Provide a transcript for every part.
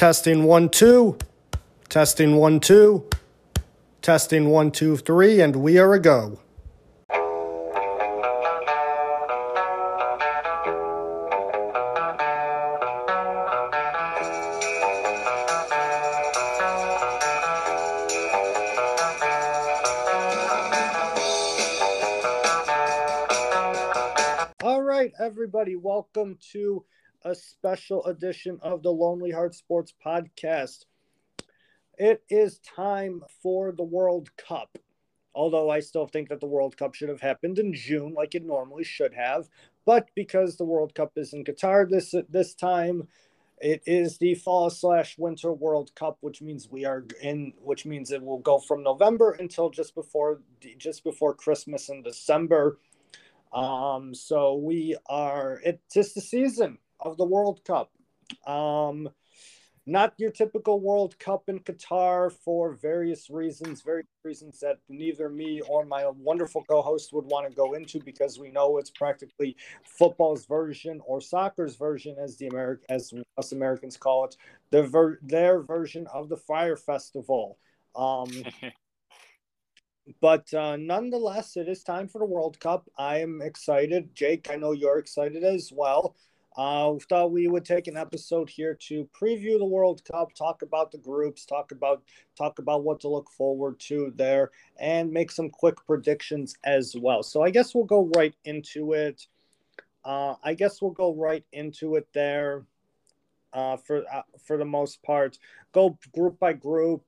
Testing one, two. Testing one, two. Testing one, two, three, and we are a go. All right, everybody, welcome to a special edition of the Lonely Heart Sports Podcast. It is time for the World Cup. Although I still think that the World Cup should have happened in June, like it normally should have, but because the World Cup is in Qatar this this time, it is the fall slash winter World Cup, which means we are in, which means it will go from November until just before just before Christmas in December. Um, so we are it's just the season of the World Cup. Um, not your typical World Cup in Qatar for various reasons, various reasons that neither me or my wonderful co-host would want to go into because we know it's practically football's version or soccer's version, as the American as us Americans call it, the ver- their version of the Fyre Festival. Um, but uh, nonetheless, it is time for the World Cup. I am excited, Jake. I know you're excited as well. Uh, we thought we would take an episode here to preview the World Cup, talk about the groups, talk about talk about what to look forward to there, and make some quick predictions as well. So I guess we'll go right into it. Uh, I guess we'll go right into it there. Uh, for uh, for the most part, go group by group,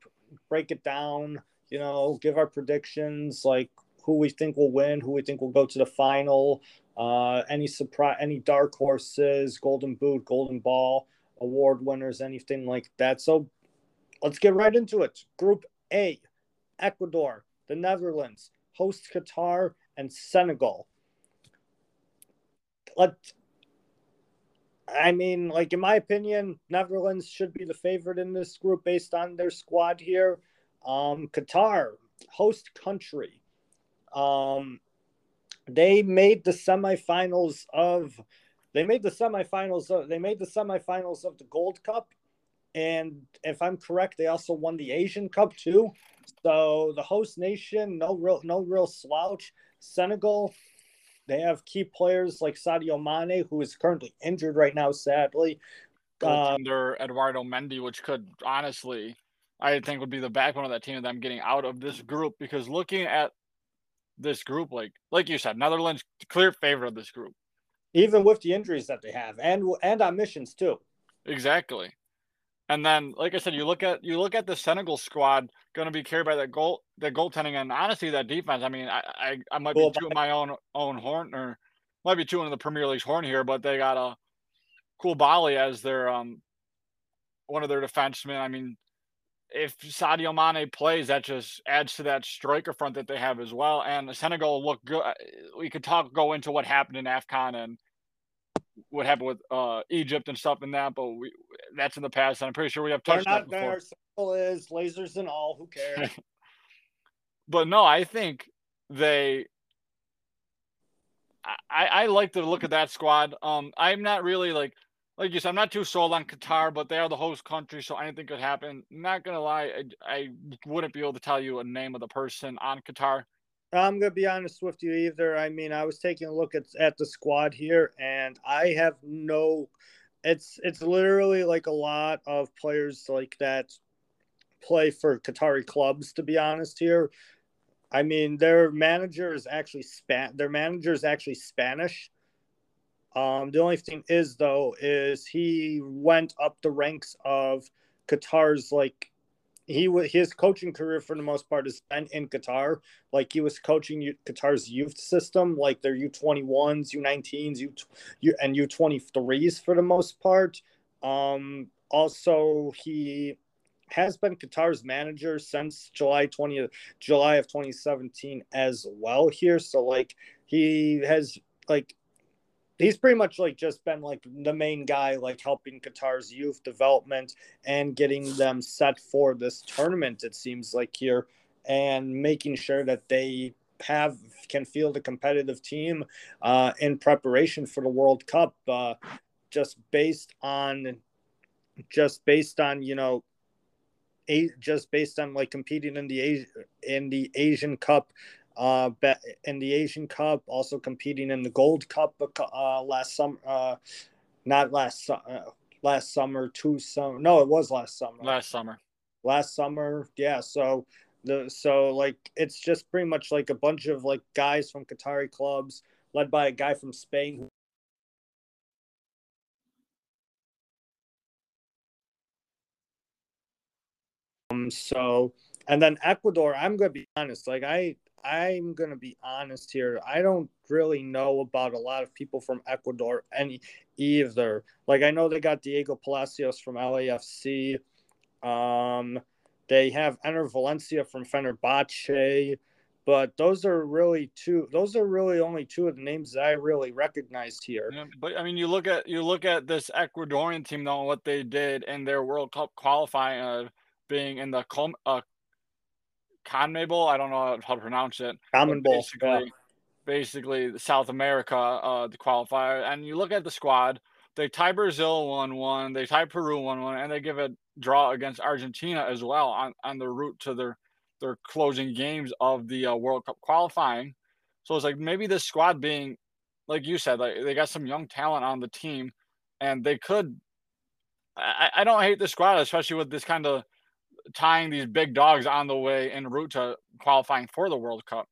break it down. You know, give our predictions, like who we think will win, who we think will go to the final, uh, any surprise, any dark horses, Golden Boot, Golden Ball award winners, anything like that. So let's get right into it. Group A, Ecuador, the Netherlands, host Qatar, and Senegal. Let I mean, like in my opinion, Netherlands should be the favorite in this group based on their squad here. Um, Qatar, host country. Um, they made the semifinals of they made the semifinals of they made the semifinals of the Gold Cup, and if I'm correct, they also won the Asian Cup too. So the host nation, no real no real slouch. Senegal, they have key players like Sadio Mane, who is currently injured right now, sadly. Under uh, Eduardo Mendy, which could honestly, I think, would be the backbone of that team. of them getting out of this group because looking at this group, like like you said, Netherlands clear favorite of this group, even with the injuries that they have, and and on missions too. Exactly. And then, like I said, you look at you look at the Senegal squad going to be carried by the goal, the goaltending, and honestly, that defense. I mean, I I, I might be tooting my own own horn, or might be tooting the Premier League's horn here, but they got a Koulibaly as their um one of their defensemen. I mean, if Sadio Mane plays, that just adds to that striker front that they have as well. And Senegal look good. Uh, we could talk go into what happened in Afcon and what happened with uh, Egypt and stuff in that, but we that's in the past. And I'm pretty sure we have touched They're not that before. Senegal is lasers and all. Who cares? but no, I think they. I, I like to look at that squad. Um, I'm not really like like you said, I'm not too sold on Qatar, but they are the host country, so anything could happen. Not gonna lie, I, I wouldn't be able to tell you a name of the person on Qatar. I'm gonna be honest with you either. I mean, I was taking a look at at the squad here, and I have no. It's it's literally like a lot of players like that play for Qatari clubs. To be honest, here, I mean, their manager is actually span. Their manager is actually Spanish um, the only thing is though is he went up the ranks of Qatar's like he his coaching career for the most part is spent in Qatar. Like he was coaching Qatar's youth system, like their U twenty ones, U nineteens, U and U twenty threes for the most part. Um, also, he has been Qatar's manager since July 20th, July of 2017 as well here. So like he has like he's pretty much like just been like the main guy like helping qatar's youth development and getting them set for this tournament it seems like here and making sure that they have can field a competitive team uh, in preparation for the world cup uh, just based on just based on you know, a, just based on like competing in the in the Asian Cup, uh, in the Asian Cup, also competing in the Gold Cup uh, last summer, uh, not last uh, last summer, two summer. No, it was last summer. Last summer. Last summer, yeah. So the so like it's just pretty much like a bunch of like guys from Qatari clubs led by a guy from Spain Um, so, and then Ecuador, I'm going to be honest. Like, I, I'm going to be honest here. I don't really know about a lot of people from Ecuador any either. Like, I know they got Diego Palacios from LAFC. Um, they have Enner Valencia from Fenerbahce. But those are really two. Those are really only two of the names that I really recognized here. Yeah, but I mean, you look at you look at this Ecuadorian team though, what they did in their World Cup qualifying. Uh, being in the Com- uh, CONMEBOL. I don't know how to pronounce it. CONMEBOL. Basically, yeah. basically South America, uh, the qualifier. And you look at the squad. They tie Brazil one one. They tie Peru one one, and they give a draw against Argentina as well on on the route to their their closing games of the uh, World Cup qualifying. So it's like maybe this squad being, like you said, like they got some young talent on the team, and they could. I, I don't hate the squad, especially with this kind of tying these big dogs on the way en route to qualifying for the World Cup.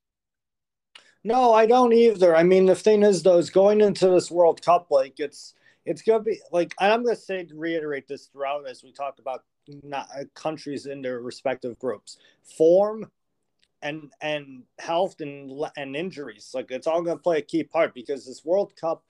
No, I don't either. I mean, the thing is, though, is going into this World Cup, like it's it's gonna be like I'm gonna say reiterate this throughout as we talk about not, uh, countries in their respective groups, form and and health and and injuries. Like it's all gonna play a key part because this World Cup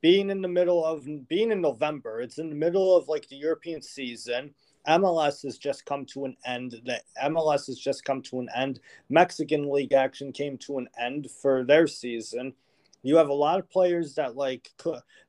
being in the middle of being in November, it's in the middle of like the European season MLS has just come to an end. The MLS has just come to an end. Mexican League action came to an end for their season. You have a lot of players that like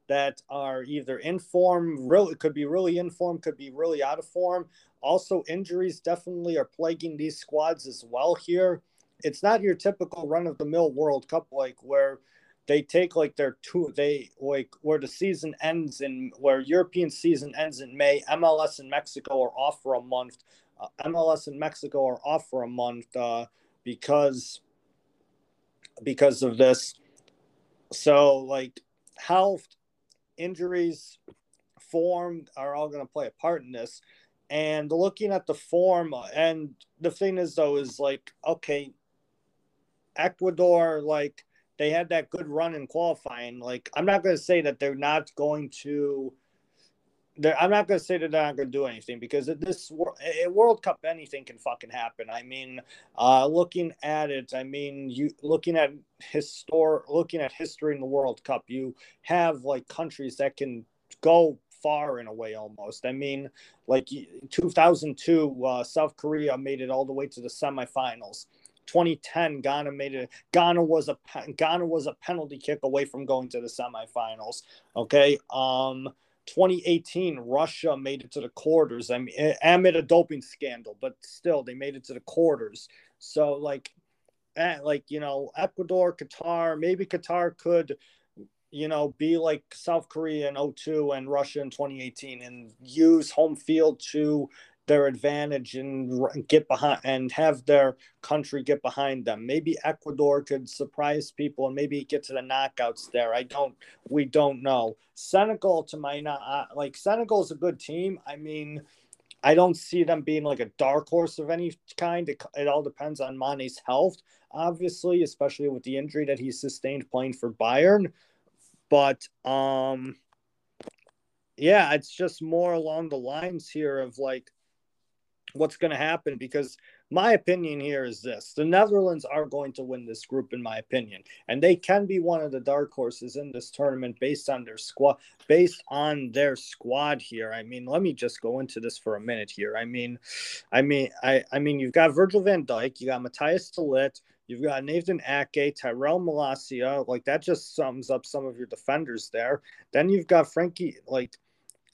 that are either in form, really could be really in form, could be really out of form. Also, injuries definitely are plaguing these squads as well. Here, it's not your typical run of the mill World Cup like where they take like their two they like where the season ends in where European season ends in May. MLS in Mexico are off for a month. Uh, MLS in Mexico are off for a month uh, because because of this. So like health, injuries, form are all going to play a part in this. And looking at the form, and the thing is though is like okay, Ecuador like they had that good run in qualifying. Like I'm not going to say that they're not going to. I'm not going to say that they're not going to do anything because this World Cup, anything can fucking happen. I mean, uh, looking at it, I mean, you looking at histor, looking at history in the World Cup, you have like countries that can go far in a way almost. I mean, like 2002, uh, South Korea made it all the way to the semifinals. 2010, Ghana made it. Ghana was a Ghana was a penalty kick away from going to the semifinals. Okay. Um, 2018, Russia made it to the quarters. I mean, amid a doping scandal, but still, they made it to the quarters. So, like, eh, like you know, Ecuador, Qatar, maybe Qatar could, you know, be like South Korea in 02 and Russia in 2018 and use home field to their advantage and get behind and have their country get behind them. Maybe Ecuador could surprise people and maybe get to the knockouts there. I don't, we don't know. Senegal, to my not like Senegal is a good team. I mean, I don't see them being like a dark horse of any kind. It, it all depends on Mane's health, obviously, especially with the injury that he sustained playing for Bayern. But um, yeah, it's just more along the lines here of like what's going to happen because my opinion here is this the Netherlands are going to win this group in my opinion and they can be one of the dark horses in this tournament based on their squad based on their squad here I mean let me just go into this for a minute here I mean I mean I I mean you've got Virgil van Dijk you got Matthias de Ligt, You've got Nathan Ake, Tyrell Malacia. Like that just sums up some of your defenders there. Then you've got Frenkie, like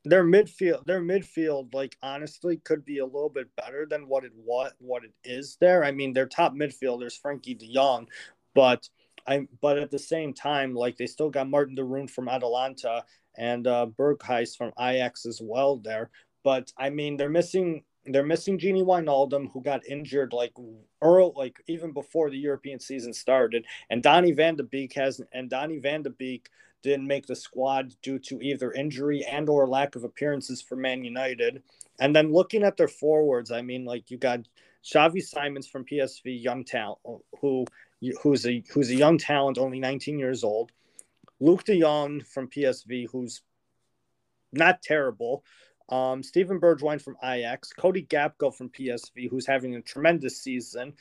their midfield their midfield like honestly could be a little bit better than what it what what it is there. I mean their top midfielders Frenkie de jong but i but at the same time like they still got martin de roon from atalanta and uh berghuis from ajax as well there. But I mean they're missing they're missing Gini Wijnaldum, who got injured like early, like even before the European season started, and Donny Van de Beek has and Donny Van de Beek didn't make the squad due to either injury and or lack of appearances for Man United. And then looking at their forwards, I mean, like you got Xavi Simons from PSV, young talent, who who's a who's a young talent, only 19 years old. Luuk de Jong from PSV, who's not terrible. Um, Steven Bergwijn from Ajax, Cody Gakpo from PSV, who's having a tremendous season,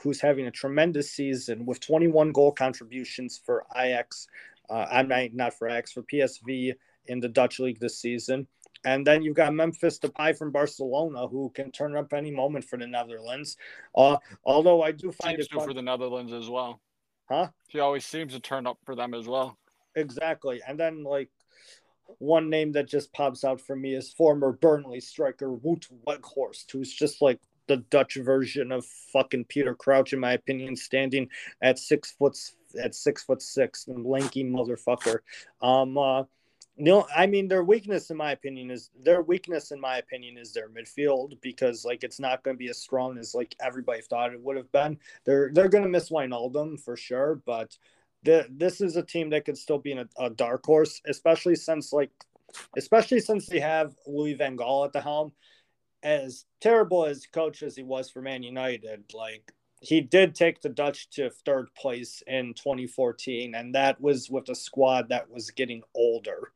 who's having a tremendous season with 21 goal contributions for Ajax. Uh, I'm not, not for Ajax, for PSV in the Dutch league this season. And then you've got Memphis Depay from Barcelona, who can turn up any moment for the Netherlands. Uh, although I do find seems it fun- for the Netherlands as well. Huh? He always seems to turn up for them as well. Exactly. And then like one name that just pops out for me is former Burnley striker Wout Weghorst, who's just like the Dutch version of fucking Peter Crouch, in my opinion, standing at six foot at six foot six, and lanky motherfucker. Um, uh, know, I mean, their weakness, in my opinion, is their weakness, in my opinion, is their midfield because like it's not going to be as strong as like everybody thought it would have been. They're they're going to miss Wijnaldum for sure, but the, this is a team that could still be in a, a, dark horse, especially since like, especially since they have Louis Van Gaal at the helm. As terrible as coach as he was for Man United, like he did take the Dutch to third place in 2014, and that was with a squad that was getting older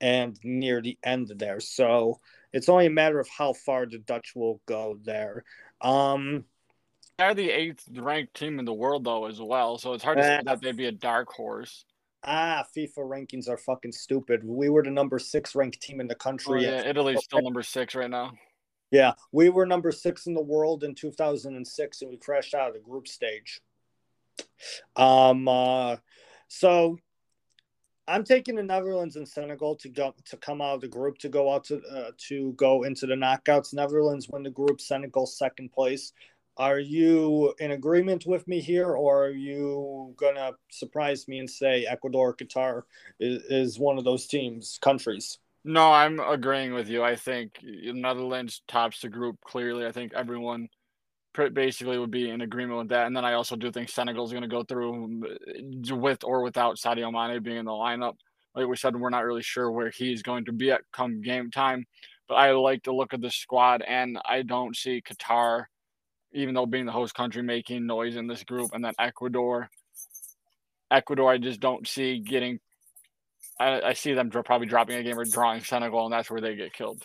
and near the end there. So it's only a matter of how far the Dutch will go there. Um, they're the eighth ranked team in the world though as well, so it's hard to say that they'd be a dark horse. Ah, FIFA rankings are fucking stupid. We were the number six ranked team in the country. Oh, yeah, Italy's still number six right now. Yeah, we were number six in the world in 2006, and we crashed out of the group stage. Um, uh, so I'm taking the Netherlands and Senegal to go to come out of the group to go out to uh, to go into the knockouts. Netherlands win the group. Senegal second place. Are you in agreement with me here, or are you gonna surprise me and say Ecuador, Qatar is, is one of those teams, countries? No, I'm agreeing with you. I think Netherlands tops the group clearly. I think everyone basically would be in agreement with that. And then I also do think Senegal is going to go through with or without Sadio Mane being in the lineup. Like we said, we're not really sure where he's going to be at come game time. But I like to look at the squad, and I don't see Qatar even though being the host country making noise in this group, and then Ecuador. Ecuador, I just don't see getting. I, I see them probably dropping a game or drawing Senegal, and that's where they get killed.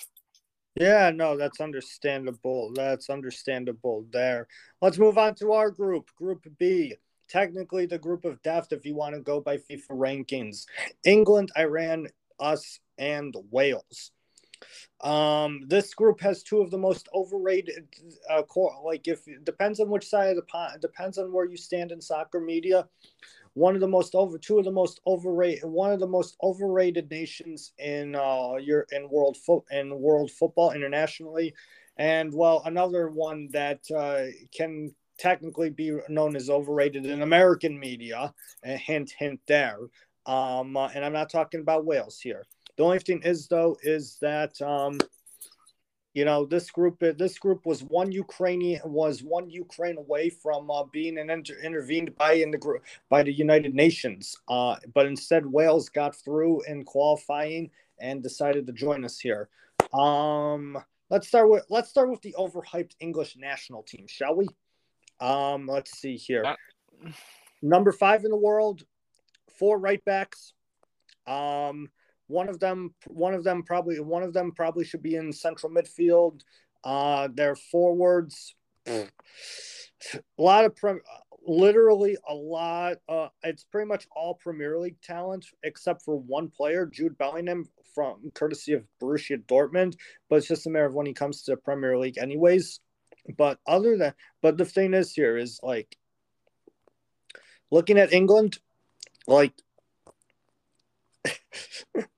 Yeah, no, that's understandable. That's understandable there. Let's move on to our group, Group B. Technically, the group of death, if you want to go by FIFA rankings England, Iran, us, and Wales. Um, this group has two of the most overrated, uh, core, like if depends on which side of the pot, depends on where you stand in soccer media. One of the most over, two of the most overrated, one of the most overrated nations in uh, your in world foot in world football internationally, and well, another one that uh, can technically be known as overrated in American media. A hint, hint there. Um, uh, and I'm not talking about Wales here. The only thing is though is that um, you know this group this group was one Ukrainian was one Ukraine away from uh, being an inter- intervened by in the group by the United Nations, uh, but instead Wales got through in qualifying and decided to join us here. Um, let's start with let's start with the overhyped English national team, shall we? Um, let's see here. Number five in the world, four right backs. Um, one of them, one of them probably, one of them probably should be in central midfield. Uh, their forwards, a lot of literally a lot. Uh, it's pretty much all Premier League talent except for one player, Jude Bellingham, from courtesy of Borussia Dortmund. But it's just a matter of when he comes to the Premier League, anyways. But other than, but the thing is here is like looking at England, like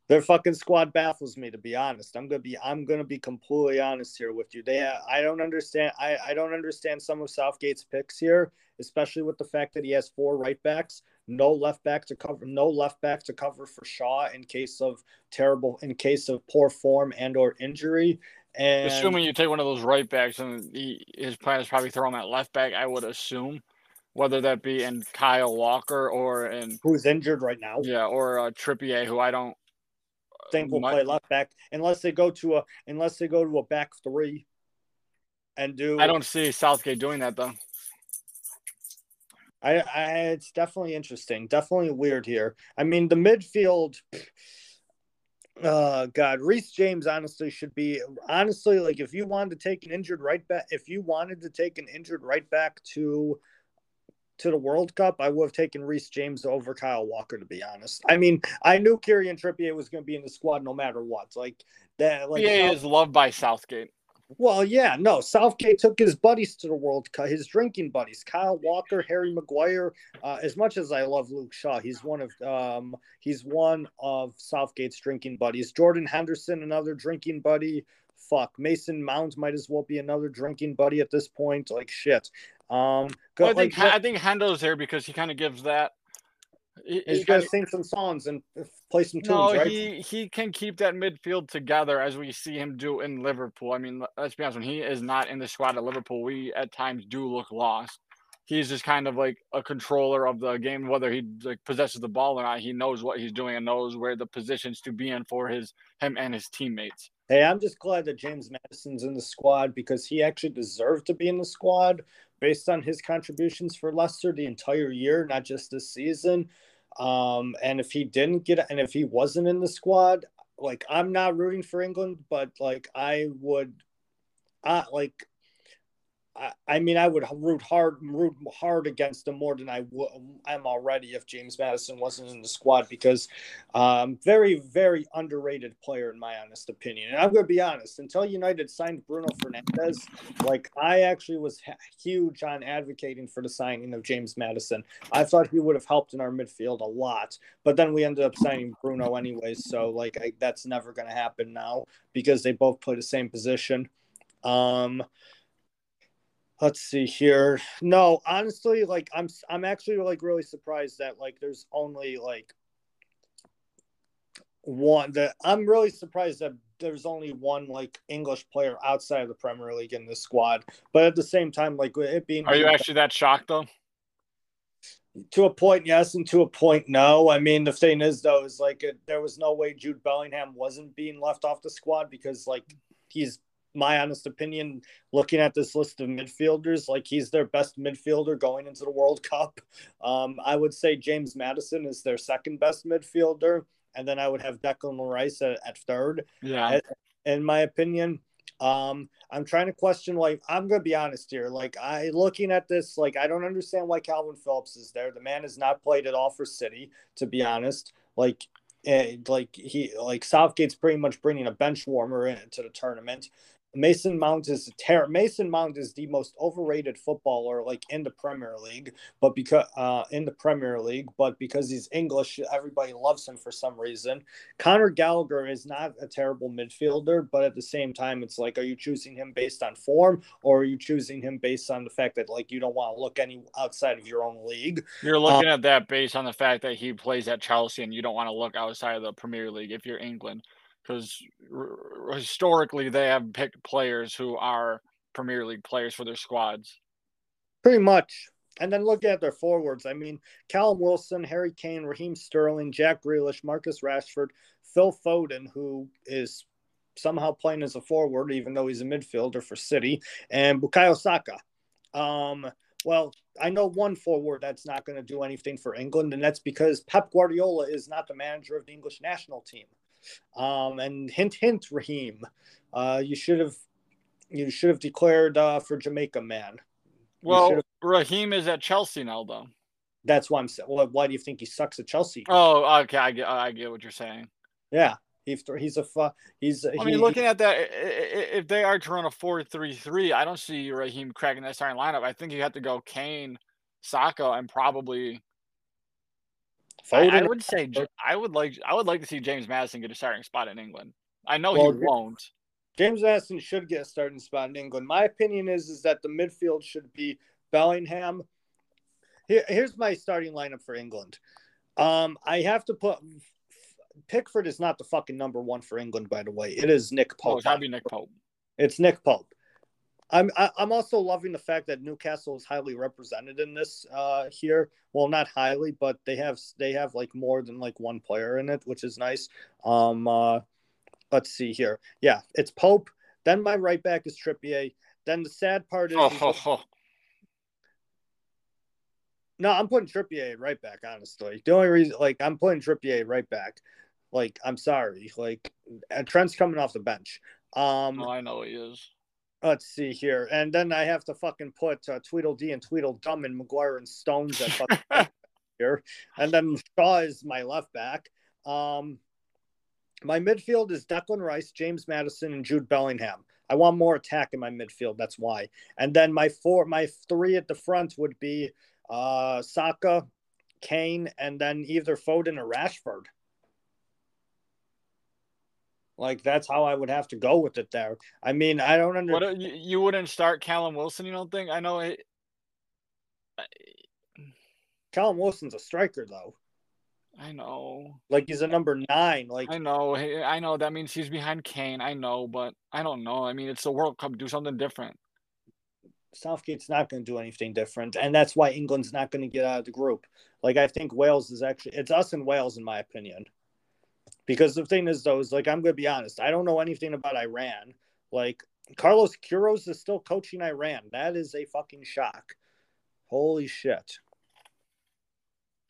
their fucking squad baffles me to be honest. I'm gonna be I'm gonna be completely honest here with you. They I don't understand I, I don't understand some of Southgate's picks here, especially with the fact that he has four right backs. no left back to cover, no left back to cover for Shaw in case of terrible, in case of poor form and or injury. And assuming you take one of those right backs, and he, his plan is probably throw him at left back, I would assume, whether that be in Kyle Walker or in who's injured right now. Yeah, or uh, Trippier, who I don't think will play left back unless they go to a unless they go to a back three and do. I don't see Southgate doing that though. I, I it's definitely interesting, definitely weird here. I mean, the midfield. Uh, God, Reece James honestly should be honestly like if you wanted to take an injured right back, if you wanted to take an injured right back to to the World Cup, I would have taken Reece James over Kyle Walker. To be honest, I mean, I knew Kieran Trippier was going to be in the squad no matter what. Like that, like yeah, is loved by Southgate. Well, yeah, no. Southgate took his buddies to the World Cup, his drinking buddies, Kyle Walker, Harry Maguire. Uh, as much as I love Luke Shaw, he's one of um, he's one of Southgate's drinking buddies. Jordan Henderson, another drinking buddy. Fuck, Mason Mount might as well be another drinking buddy at this point. Like shit. Um, well, I think like, I think Hendo's there because he kind of gives that He's going to sing some songs and play some tunes, no, right? he he can keep that midfield together as we see him do in Liverpool. I mean, let's be honest, when he is not in the squad at Liverpool, we at times do look lost. He's just kind of like a controller of the game, whether he like possesses the ball or not. He knows what he's doing and knows where the positions to be in for his him and his teammates. Hey, I'm just glad that James Maddison's in the squad because he actually deserved to be in the squad based on his contributions for Leicester the entire year, not just this season. Um, and if he didn't get, and if he wasn't in the squad, like I'm not rooting for England, but like I would, uh, like I, I mean, I would root hard, root hard against him more than I w- am already if James Maddison wasn't in the squad because, um, very, very underrated player in my honest opinion. And I'm going to be honest, until United signed Bruno Fernandes, like I actually was huge on advocating for the signing of James Maddison. I thought he would have helped in our midfield a lot, but then we ended up signing Bruno anyways. So like I, that's never going to happen now because they both play the same position. Um, let's see here. No honestly like i'm i'm actually like really surprised that like there's only like one that i'm really surprised that there's only one like english player outside of the premier league in this squad. But at the same time like it being are you actually that shocked though? To a point yes and to a point no. I mean the thing is though is like it, there was no way jude bellingham wasn't being left off the squad because like he's my honest opinion, looking at this list of midfielders, like he's their best midfielder going into the World Cup. Um, I would say James Maddison is their second best midfielder, and then I would have Declan Rice at, at third. Yeah, in my opinion. Um, I'm trying to question. Like, I'm gonna be honest here. Like, I looking at this, like, I don't understand why Kalvin Phillips is there. The man has not played at all for City, to be honest. Like, and like he like Southgate's pretty much bringing a bench warmer into the tournament. Mason Mount is ter- Mason Mount is the most overrated footballer like in the Premier League, but because uh, in the Premier League, but because he's English, everybody loves him for some reason. Conor Gallagher is not a terrible midfielder, but at the same time, it's like, are you choosing him based on form, or are you choosing him based on the fact that like you don't want to look any outside of your own league? You're looking um, at that based on the fact that he plays at Chelsea, and you don't want to look outside of the Premier League if you're England because r- historically they have picked players who are Premier League players for their squads. Pretty much. And then look at their forwards. I mean, Callum Wilson, Harry Kane, Raheem Sterling, Jack Grealish, Marcus Rashford, Phil Foden, who is somehow playing as a forward, even though he's a midfielder for City, and Bukayo Saka. Um, well, I know one forward that's not going to do anything for England, and that's because Pep Guardiola is not the manager of the English national team. Um, and hint, hint, Raheem, uh, you should have you should have declared uh, for Jamaica, man. well, Raheem is at Chelsea now, though. That's why I'm saying. Well, why do you think he sucks at Chelsea? Oh, okay, I get, I get what you're saying. Yeah, he's he's a he's. I mean, looking at that, if they are to run a four-three-three, I don't see Raheem cracking that starting lineup. I think you have to go Kane, Saka, and probably I, I, would say I would like I would like to see James Maddison get a starting spot in England. I know well, he won't. James Maddison should get a starting spot in England. My opinion is is that the midfield should be Bellingham, here, here's my starting lineup for England. Um, I have to put Pickford is not the fucking number one for England, by the way. It is Nick Pope. Oh, it's be Nick Pope. It's Nick Pope. I'm I, am i am also loving the fact that Newcastle is highly represented in this uh here. Well, not highly, but they have they have like more than like one player in it, which is nice. Um uh let's see here. Yeah, it's Pope. Then my right back is Trippier. Then the sad part is oh, oh, No, I'm putting Trippier right back, honestly. The only reason like I'm putting Trippier right back. Like, I'm sorry. Like Trent's coming off the bench. Um oh, I know he is. Let's see here, and then I have to fucking put uh, Tweedledee and Tweedledum and Maguire and Stones at fucking here, and then Shaw is my left back. Um, my midfield is Declan Rice, James Maddison, and Jude Bellingham. I want more attack in my midfield. That's why. And then my four, my three at the front would be uh, Saka, Kane, and then either Foden or Rashford. Like that's how I would have to go with it there. I mean, I don't understand. What uh, you, wouldn't start Callum Wilson? You don't think? I know. It, I... Callum Wilson's a striker, though. I know. Like he's a number nine. Like I know. I know that means he's behind Kane. I know, but I don't know. I mean, it's the World Cup. Do something different. Southgate's not going to do anything different, and that's why England's not going to get out of the group. Like I think Wales is actually it's us and Wales, in my opinion. Because the thing is, though, is like I'm going to be honest. I don't know anything about Iran. Like Carlos Queiroz is still coaching Iran. That is a fucking shock. Holy shit.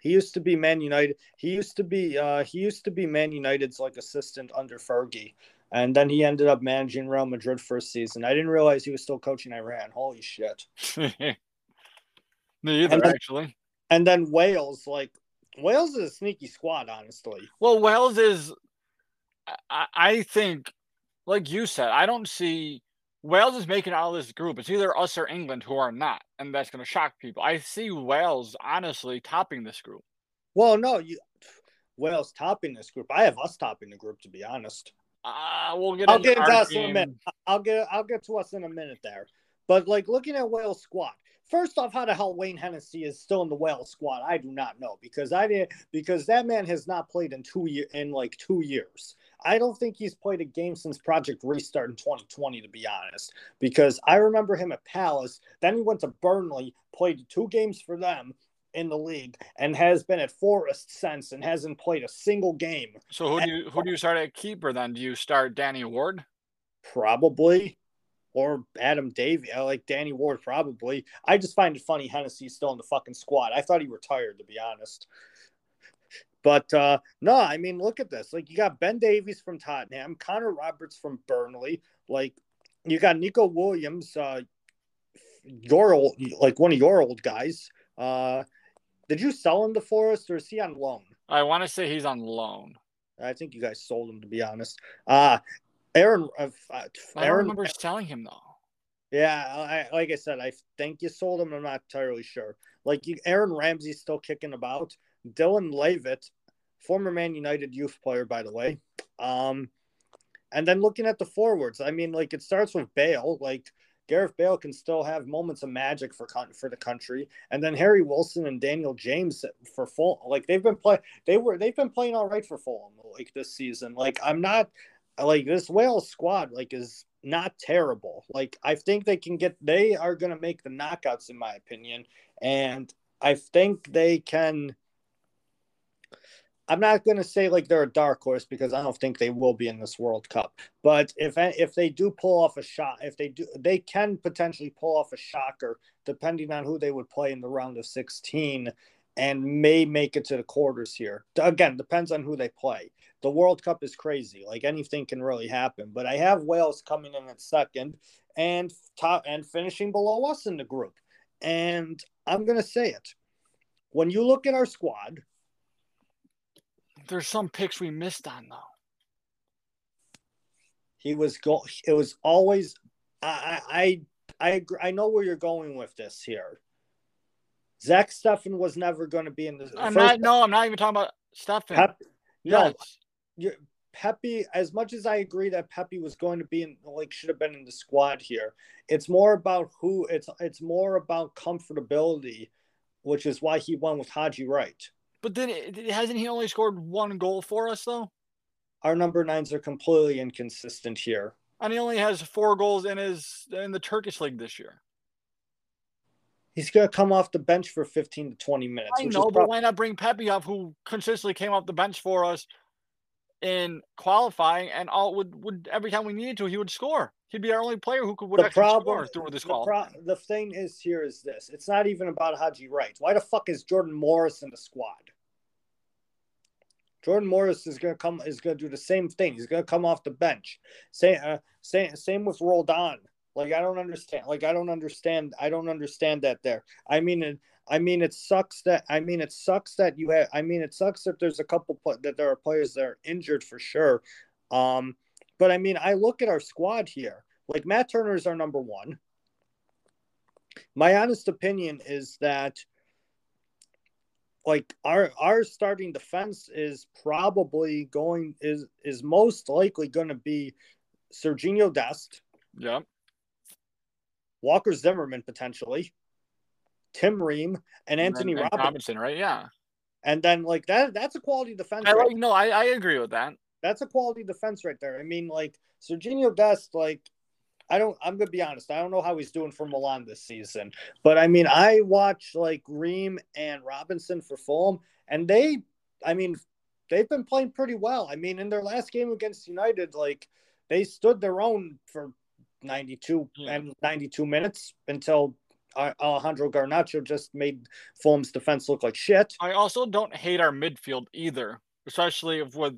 He used to be Man United. He used to be uh, he used to be Man United's like assistant under Fergie, and then he ended up managing Real Madrid for a season. I didn't realize he was still coaching Iran. Holy shit! Me either, and then, actually. And then Wales, like Wales is a sneaky squad, honestly. Well, Wales is, I, I think, like you said, I don't see Wales is making out of this group. It's either us or England who are not, and that's going to shock people. I see Wales honestly topping this group. Well, no, you Wales topping this group. I have us topping the group, to be honest. Uh, we'll get. I'll get into us in a minute. I'll get. I'll get to us in a minute there. But like looking at Wales squad, First off, how the hell Wayne Hennessy is still in the Wales squad, I do not know because I didn't because that man has not played in two year in like two years. I don't think he's played a game since Project Restart in 2020, to be honest. Because I remember him at Palace, then he went to Burnley, played two games for them in the league, and has been at Forest since, and hasn't played a single game. So who do you who do you start at keeper then? Do you start Danny Ward? Probably or Adam Davey. I like Danny Ward probably. I just find it funny Hennessy's still in the fucking squad. I thought he retired to be honest. But uh no, I mean look at this. Like you got Ben Davies from Tottenham, Connor Roberts from Burnley, like you got Neco Williams, uh your old like one of your old guys. Uh did you sell him to Forest or is he on loan? I want to say he's on loan. I think you guys sold him to be honest. Uh Aaron, uh, uh I don't remember selling him though. Yeah, I, like I said, I think you sold him. I'm not entirely sure. Like you, Aaron Ramsey's still kicking about. Dylan Levitt, former Man United youth player, by the way. Um, and then looking at the forwards, I mean, like it starts with Bale. Like Gareth Bale can still have moments of magic for for the country, and then Harry Wilson and Daniel James for full. Like they've been play, they were they've been playing all right for Fulham like this season. Like I'm not like this Wales squad like is not terrible. Like I think they can get they are going to make the knockouts in my opinion and I think they can I'm not going to say like they're a dark horse because I don't think they will be in this World Cup. But if if they do pull off a shot, if they do, they can potentially pull off a shocker, depending on who they would play in the round of 16, and may make it to the quarters here. Again, depends on who they play the World Cup is crazy. Like anything can really happen. But I have Wales coming in at second and top and finishing below us in the group. And I'm gonna say it. When you look at our squad, there's some picks we missed on though. He was go. It was always. I I I agree. I know where you're going with this here. Zach Steffen was never going to be in the. I'm not. No, I'm not even talking about Steffen. Pep, no, Pepi, as much as I agree that Pepi was going to be in, like, should have been in the squad here, it's more about who. It's it's more about comfortability which is why he won with Haji Wright. But then hasn't he only scored one goal for us though? Our number nines are completely inconsistent here. And he only has four goals in his in the Turkish league this year. He's gonna come off the bench for 15 to 20 minutes. I know, but why not bring Pepi up, who consistently came off the bench for us in qualifying, and all would would every time we needed to, he would score. He'd be our only player who could would the actually problem, score through this the, pro- the thing is here is this: it's not even about Haji Wright. Why the fuck is Jordan Morris in the squad? Jordan Morris is going to come is to do the same thing. He's going to come off the bench. Same uh, same same with Roldan. Like I don't understand. Like I don't understand. I don't understand that there. I mean it. I mean it sucks that. I mean it sucks that you have. I mean it sucks that there's a couple that there are players that are injured for sure. Um, but I mean I look at our squad here. Like Matt Turner is our number one. My honest opinion is that like our our starting defense is probably going is is most likely going to be Serginho Dest. Yeah. Walker Zimmerman potentially, Tim Ream, and Anthony and, and Robinson. Robinson. Right? Yeah. And then like that that's a quality defense. I right no, I, I agree with that. That's a quality defense right there. I mean, like Serginho Dest, like I don't. I'm gonna be honest. I don't know how he's doing for Milan this season, but I mean, I watch like Ream and Robinson for Fulham, and they, I mean, they've been playing pretty well. I mean, in their last game against United, like they stood their own for 92 yeah. and 92 minutes until Alejandro Garnacho just made Fulham's defense look like shit. I also don't hate our midfield either, especially with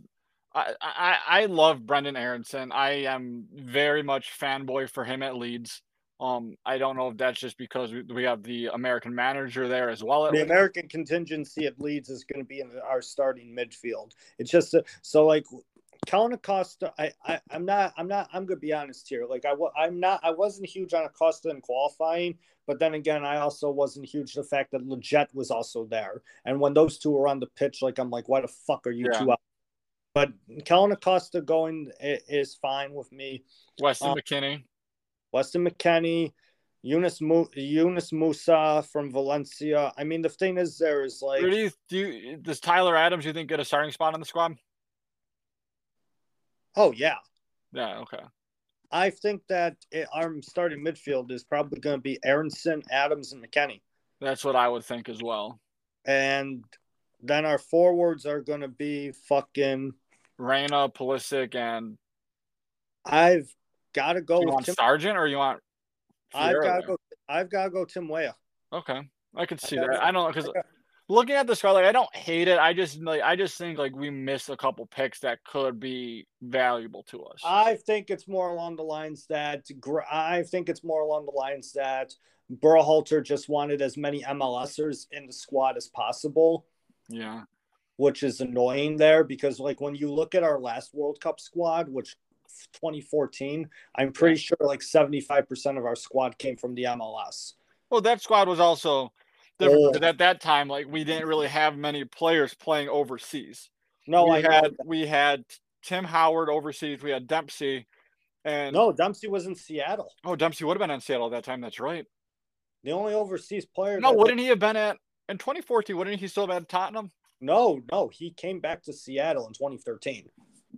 I, I, I love Brenden Aaronson. I am very much fanboy for him at Leeds. Um, I don't know if that's just because we, we have the American manager there as well. the American contingency at Leeds is going to be in our starting midfield. It's just a, so like Kellyn Acosta. I, I I'm not I'm not I'm gonna be honest here. Like I I'm not I wasn't huge on Acosta in qualifying, but then again I also wasn't huge the fact that Lletget was also there. And when those two were on the pitch, like I'm like, why the fuck are you yeah. two out but Kellyn Acosta going is fine with me. Weston um, McKennie. Weston McKennie, Yunus Yunus Musah from Valencia. I mean, the thing is, there is like. Do you, do you, does Tyler Adams, you think, get a starting spot in the squad? Oh, yeah. Yeah, okay. I think that it, our starting midfield is probably going to be Aaronson, Adams, and McKennie. That's what I would think as well. And then our forwards are going to be fucking Reyna, Pulisic, and I've got to go. You want Tim... Sargent or you want? I've got to go. I've got to go Tim Weah. Okay, I could see I that. I don't because looking at the squad, like I don't hate it. I just like I just think like we missed a couple picks that could be valuable to us. I think it's more along the lines that I think it's more along the lines that Berhalter just wanted as many MLSers in the squad as possible. Yeah which is annoying there because like when you look at our last World Cup squad, which 2014, I'm pretty sure like 75% of our squad came from the MLS. Well, that squad was also different oh. at that time. Like we didn't really have many players playing overseas. No, we I had we had Tim Howard overseas. We had Dempsey, and no, Dempsey was in Seattle. Oh, Dempsey would have been in Seattle at that time. That's right. The only overseas player. No, wouldn't he have been at in 2014? Wouldn't he still have been at Tottenham? No, no, he came back to Seattle in 2013.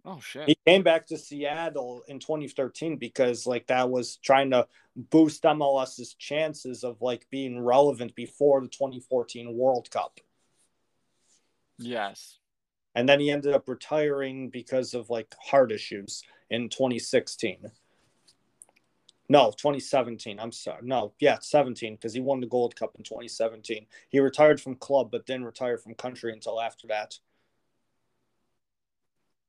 Oh shit. He came back to Seattle in 2013 because like that was trying to boost MLS's chances of like being relevant before the 2014 World Cup. Yes. And then he ended up retiring because of like heart issues in 2016. No, 2017. I'm sorry. No, yeah, 17 because he won the Gold Cup in 2017. He retired from club, but didn't retire from country until after that.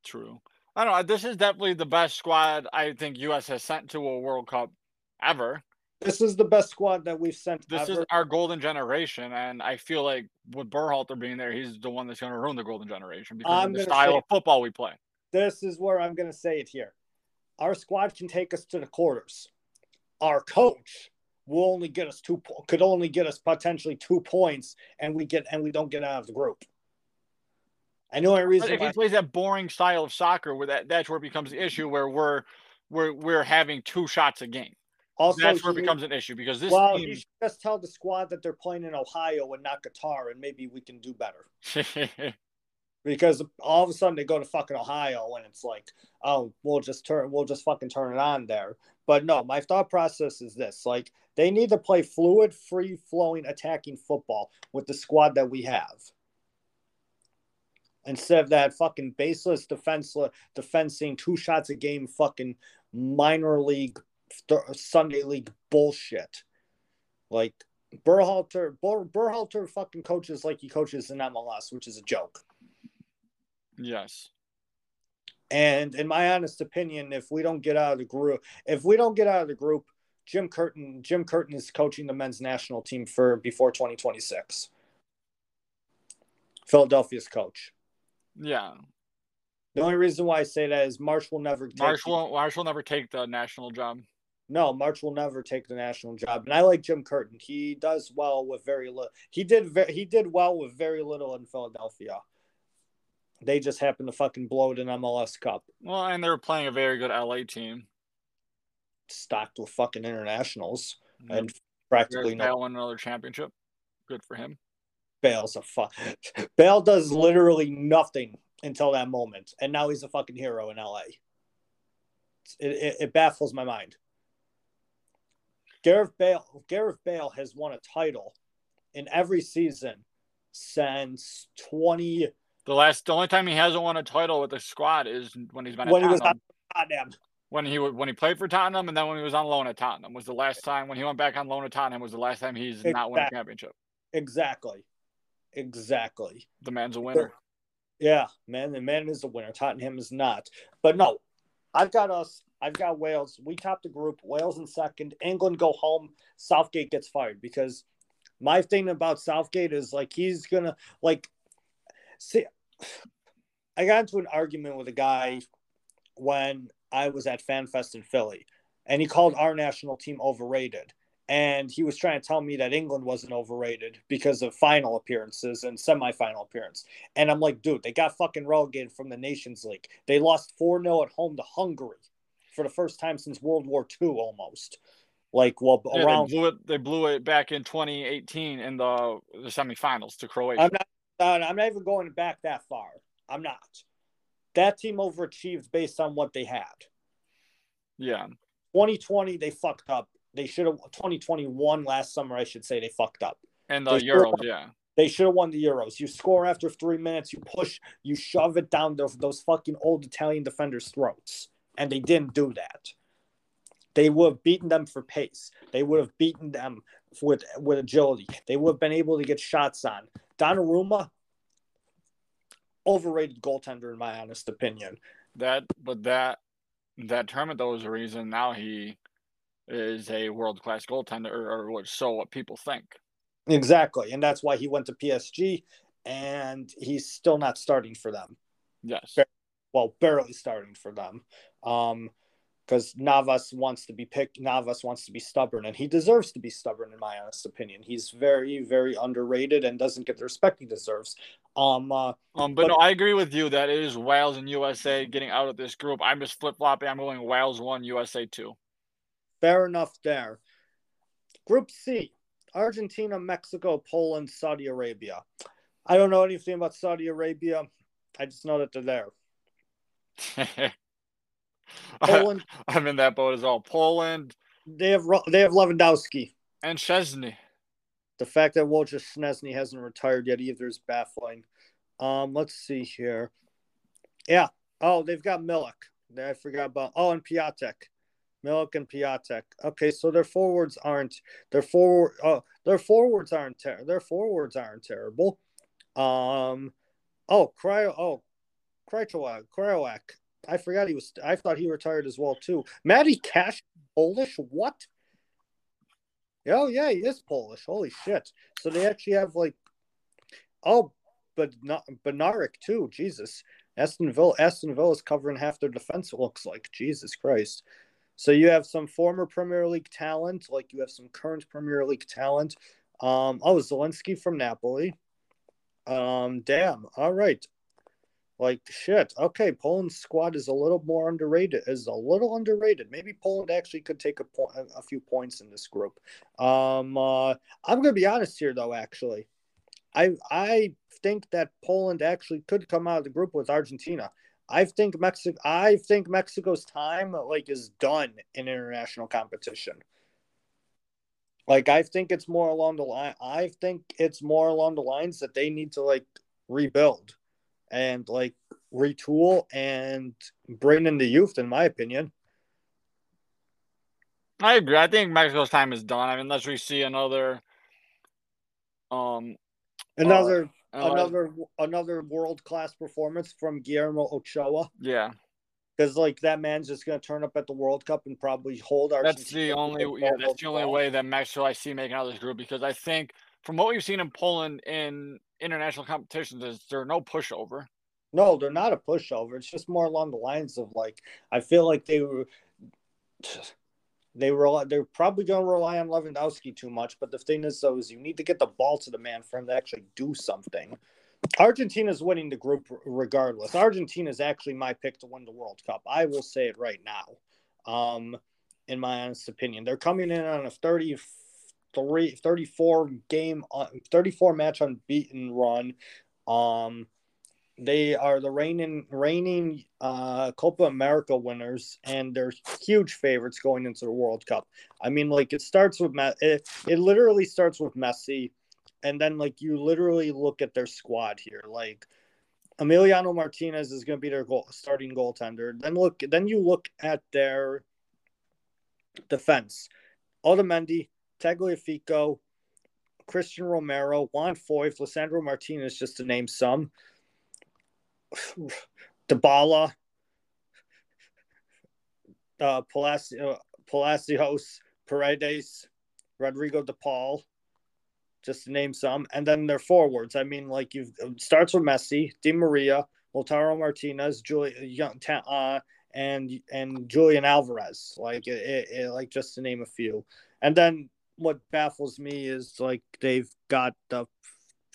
True. I don't know. This is definitely the best squad I think U.S. has sent to a World Cup ever. This is the best squad that we've sent. This ever. is our golden generation, and I feel like with Berhalter being there, he's the one that's going to ruin the golden generation because I'm of the style of football we play. This is where I'm going to say it here. Our squad can take us to the quarters our coach will only get us two could only get us potentially two points and we get and we don't get out of the group. I know a reason if he plays that boring style of soccer where that that's where it becomes the issue where we're we're we're having two shots a game. Also, that's where it becomes an issue because this. Well, team... you should just tell the squad that they're playing in Ohio and not Qatar, and maybe we can do better. because all of a sudden they go to fucking Ohio and it's like, oh, we'll just turn, we'll just fucking turn it on there. But no, my thought process is this: like they need to play fluid, free flowing, attacking football with the squad that we have. Instead of that fucking baseless defenseless defending two shots a game fucking minor league Sunday league bullshit. Like Burhalter, Ber, Berhalter fucking coaches like he coaches in MLS, which is a joke. Yes. And in my honest opinion, if we don't get out of the group, if we don't get out of the group, Jim Curtin, Jim Curtin is coaching the men's national team for before 2026. Philadelphia's coach. Yeah. The only reason why I say that is Marsch will never take Marsch will Marsch will never take the national job. No, Marsch will never take the national job. And I like Jim Curtin. He does well with very little. He did very, he did well with very little in Philadelphia. They just happened to fucking blow it in MLS Cup. Well, and they were playing a very good LA team. Stocked with fucking internationals mm-hmm. and practically no. Won another championship. Good for him. Bale's a fuck. Bale does literally nothing until that moment, and now he's a fucking hero in LA. It, it, it baffles my mind. Gareth Bale, Gareth Bale has won a title in every season since twenty. The last, the only time he hasn't won a title with the squad is when he's been at when Tottenham. he was at Tottenham. When he when he played for Tottenham, and then when he was on loan at Tottenham was the last time. When he went back on loan at Tottenham was the last time he's exactly. not won a championship. Exactly, exactly. The man's a winner. Yeah, man, the man is a winner. Tottenham is not. But no, I've got us. I've got Wales. We top the group. Wales in second. England go home. Southgate gets fired because my thing about Southgate is like he's gonna like see. I got into an argument with a guy when I was at FanFest in Philly, and he called our national team overrated and he was trying to tell me that England wasn't overrated because of final appearances and semifinal appearance. And I'm like, dude, they got fucking relegated from the Nations League. They lost 4 0 at home to Hungary for the first time since World War II almost. Like, well, yeah, around. They blew, it, they blew it back in 2018 in the, the semifinals to Croatia. I'm not, uh, I'm not even going back that far. I'm not. That team overachieved based on what they had. Yeah. 2020, they fucked up they should have 2021 last summer. I should say they fucked up. And the Euros, yeah. They should have won the Euros. You score after three minutes, you push, you shove it down those, those fucking old Italian defenders' throats, and they didn't do that. They would have beaten them for pace. They would have beaten them with with agility. They would have been able to get shots on. Donnarumma, overrated goaltender in my honest opinion. That, but that that tournament though was the reason now he is a world class goaltender, or, or so what people think. Exactly, and that's why he went to PSG, and he's still not starting for them. Yes. Well, barely starting for them. Um, because Navas wants to be picked. Navas wants to be stubborn, and he deserves to be stubborn, in my honest opinion. He's very, very underrated and doesn't get the respect he deserves. Um, uh, um, but, but no, I agree with you that it is Wales and USA getting out of this group. I'm just flip flopping. I'm going Wales one, USA two. Fair enough there. Group C Argentina, Mexico, Poland, Saudi Arabia. I don't know anything about Saudi Arabia. I just know that they're there. Poland. I'm in that boat as well. Poland. They have they have Lewandowski and Szczesny. The fact that Wojciech Szczesny hasn't retired yet either is baffling. Um, let's see here. Yeah. Oh, they've got Milik. I forgot about. Oh, and Piatek. Milik and Piatek. Okay, so their forwards aren't their forward uh, their forwards aren't ter- their forwards aren't terrible. Um oh Cryo oh Krychowiak Krychowiak. I forgot he was I thought he retired as well too. Matty Cash Polish? What? Oh yeah, he is Polish. Holy shit. So they actually have like oh but not Bednarek too. Jesus. Aston Villa Aston Villa is covering half their defense, it looks like. Jesus Christ. So you have some former Premier League talent, like you have some current Premier League talent. Um, oh, Zielinski from Napoli. Um, damn. All right. like shit. Okay, Poland's squad is a little more underrated. Is a little underrated. Maybe Poland actually could take a point, a few points in this group. Um, uh, I'm gonna be honest here, though. Actually, I I think that Poland actually could come out of the group with Argentina. I think Mexico. I think Mexico's time like is done in international competition. Like I think it's more along the line. I think it's more along the lines that they need to like rebuild and like retool and bring in the youth, in my opinion. I agree. I think Mexico's time is done. I mean, unless we see another, um, another uh, another another world class performance from Guillermo Ochoa. Yeah, because like that man's just gonna turn up at the World Cup and probably hold our. That's the only yeah. That's the only way that Mexico I see making out of this group because I think from what we've seen in Poland in international competitions is there are no pushover. No, they're not a pushover. It's just more along the lines of like I feel like they were they were they're probably going to rely on Lewandowski too much. But the thing is, though, is you need to get the ball to the man for him to actually do something. Argentina's winning the group regardless. Argentina is actually my pick to win the World Cup. I will say it right now. Um, in my honest opinion, they're coming in on a 30 three, 34 game, uh, 34 match unbeaten run. Um, they are the reigning reigning uh, Copa America winners, and they're huge favorites going into the World Cup. I mean, like it starts with it, it literally starts with Messi, and then like you literally look at their squad here, like. Emiliano Martinez is going to be their goal, starting goaltender. Then look, then you look at their defense. Otamendi, Tagliafico, Christian Romero, Juan Foyth, Lisandro Martinez, just to name some. Dybala, uh, Palacio, Palacios, Paredes, Rodrigo De Paul, just to name some. And then their forwards. I mean, like you starts with Messi, Di Maria, Lautaro Martinez, uh, and and Julian Alvarez. Like it, it, like just to name a few. And then what baffles me is like they've got the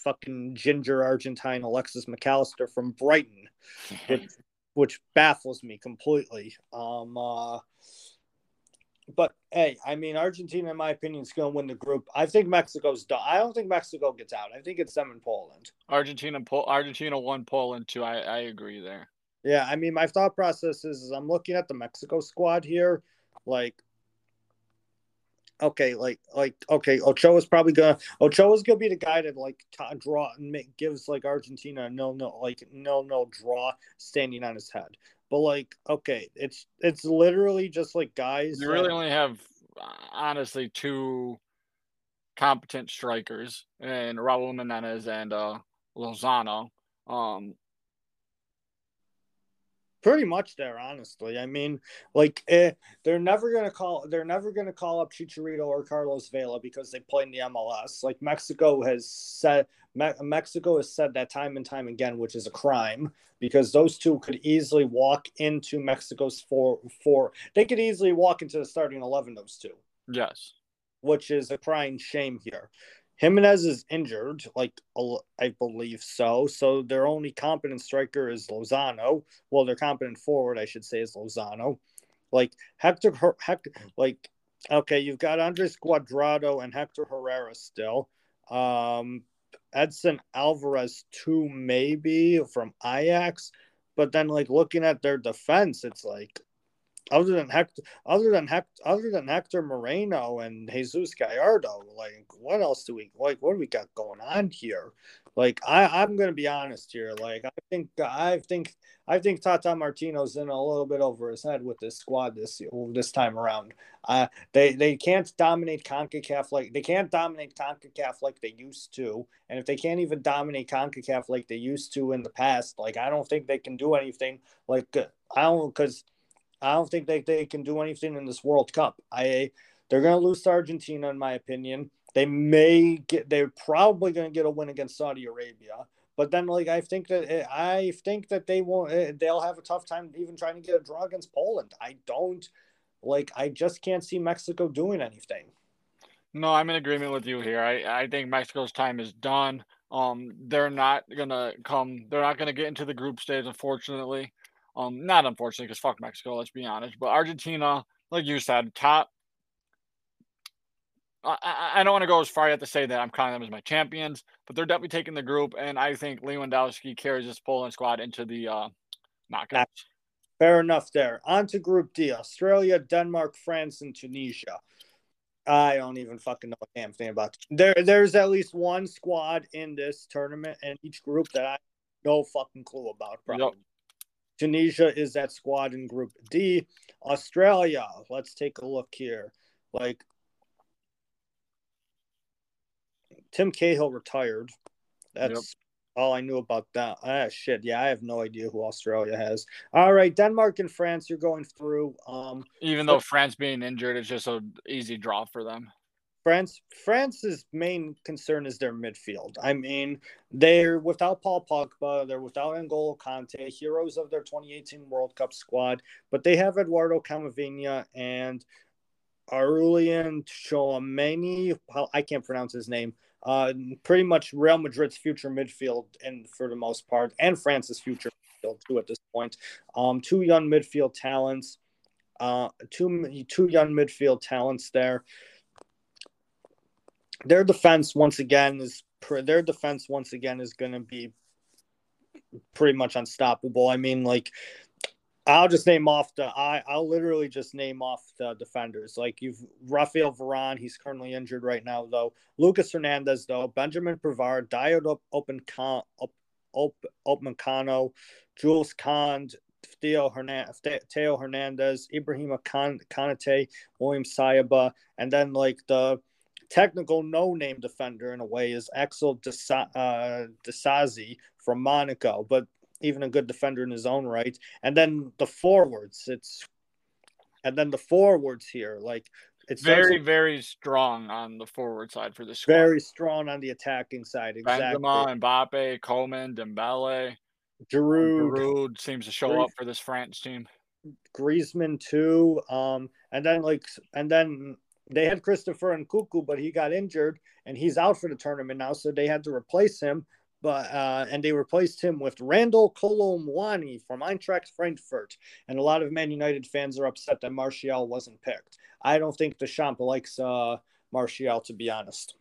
fucking ginger Argentine Alexis Mac Allister from Brighton, which, which baffles me completely. Um, uh, but hey, I mean, Argentina, in my opinion, is going to win the group. I think Mexico's done. I don't think Mexico gets out. I think it's them and Poland. Argentina, po- Argentina won Poland too. I, I agree there. Yeah, I mean, my thought process is, is I'm looking at the Mexico squad here. Like, okay, like like okay, Ochoa's probably gonna Ochoa's gonna be the guy that like t- draw and make, gives like Argentina no no like no no draw standing on his head. But like okay, it's it's literally just like guys. You really that, only have honestly two competent strikers and Raul Jimenez and uh Lozano. Um pretty much there honestly. I mean like eh, they're never going to call they're never going to call up chicharito or carlos vela because they play in the mls like mexico has said Me- mexico has said that time and time again which is a crime because those two could easily walk into mexico's four four they could easily walk into the starting 11 those two. Yes. Which is a crying shame here Jimenez is injured, like I believe so. So their only competent striker is Lozano. Well, their competent forward, I should say, is Lozano. Like Hector, Hector like okay, you've got Andres Guardado and Hector Herrera still. Um, Edson Alvarez too, maybe from Ajax. But then, like looking at their defense, it's like other than Hector, other than Hector, other than Hector Moreno and Jesus Gallardo, like what else do we like? What do we got going on here? Like I, I'm gonna be honest here. Like I think, I think, I think Tata Martino's in a little bit over his head with this squad this this time around. Uh, they they can't dominate Concacaf like they can't dominate Concacaf like they used to, and if they can't even dominate Concacaf like they used to in the past, like I don't think they can do anything. Like I don't because I don't think they, they can do anything in this World Cup. I they're going to lose to Argentina, in my opinion. They may get. They're probably going to get a win against Saudi Arabia. But then, like, I think that I think that they won't. Eh, they'll have a tough time even trying to get a draw against Poland. I don't like. I just can't see Mexico doing anything. No, I'm in agreement with you here. I I think Mexico's time is done. Um, they're not gonna come. They're not gonna get into the group stage, unfortunately. Um, not unfortunately, because fuck Mexico. Let's be honest. But Argentina, like you said, top. I, I don't want to go as far yet to say that I'm counting them as my champions, but they're definitely taking the group, and I think Lewandowski carries this Poland squad into the uh, knockouts. Fair enough there. On to Group D Australia, Denmark, France, and Tunisia. I don't even fucking know a damn thing about there. There's at least one squad in this tournament and each group that I no fucking clue about. Probably. Yep. Tunisia is that squad in Group D. Australia. Let's take a look here. Like Tim Cahill retired. That's all I knew about that. Ah, shit. Yeah, I have no idea who Australia has. All right, Denmark and France, you're going through. Um, Even though France being injured is just an easy draw for them. France, France's main concern is their midfield. I mean, they're without Paul Pogba, they're without N'Golo Kante, heroes of their 2018 World Cup squad, but they have Eduardo Camavinga and Aurelien Tchouameni. I can't pronounce his name uh, pretty much Real Madrid's future midfield, and for the most part, and France's future midfield too at this point. Um, two young midfield talents, uh, two two young midfield talents there. Their defense once again is their defense once again is going to be pretty much unstoppable. I mean, like I'll just name off the I I'll literally just name off the defenders. Like you've Rafael Varane, he's currently injured right now though. Lucas Hernandez though, Benjamin Pavard, Dayot Open Upamecano, Jules Kounde, Theo Hernandez, Theo Hernandez, Ibrahima Konate, William Saliba, and then like the technical no-name defender in a way is Axel Disasi uh, from Monaco, but even a good defender in his own right. And then the forwards, it's and then the forwards here, like it's very, very strong on the forward side for the squad. Very strong on the attacking side. Exactly. Benzema, Mbappe, Coman, Dembele, Giroud. Giroud seems to show up for this France team. Griezmann too. Um, and then like, and then they had Christopher Nkunku, but he got injured and he's out for the tournament now, so they had to replace him but uh, and they replaced him with Randal Kolo Muani from Eintracht Frankfurt. And a lot of Man United fans are upset that Martial wasn't picked. I don't think Deschamps likes uh, Martial, to be honest.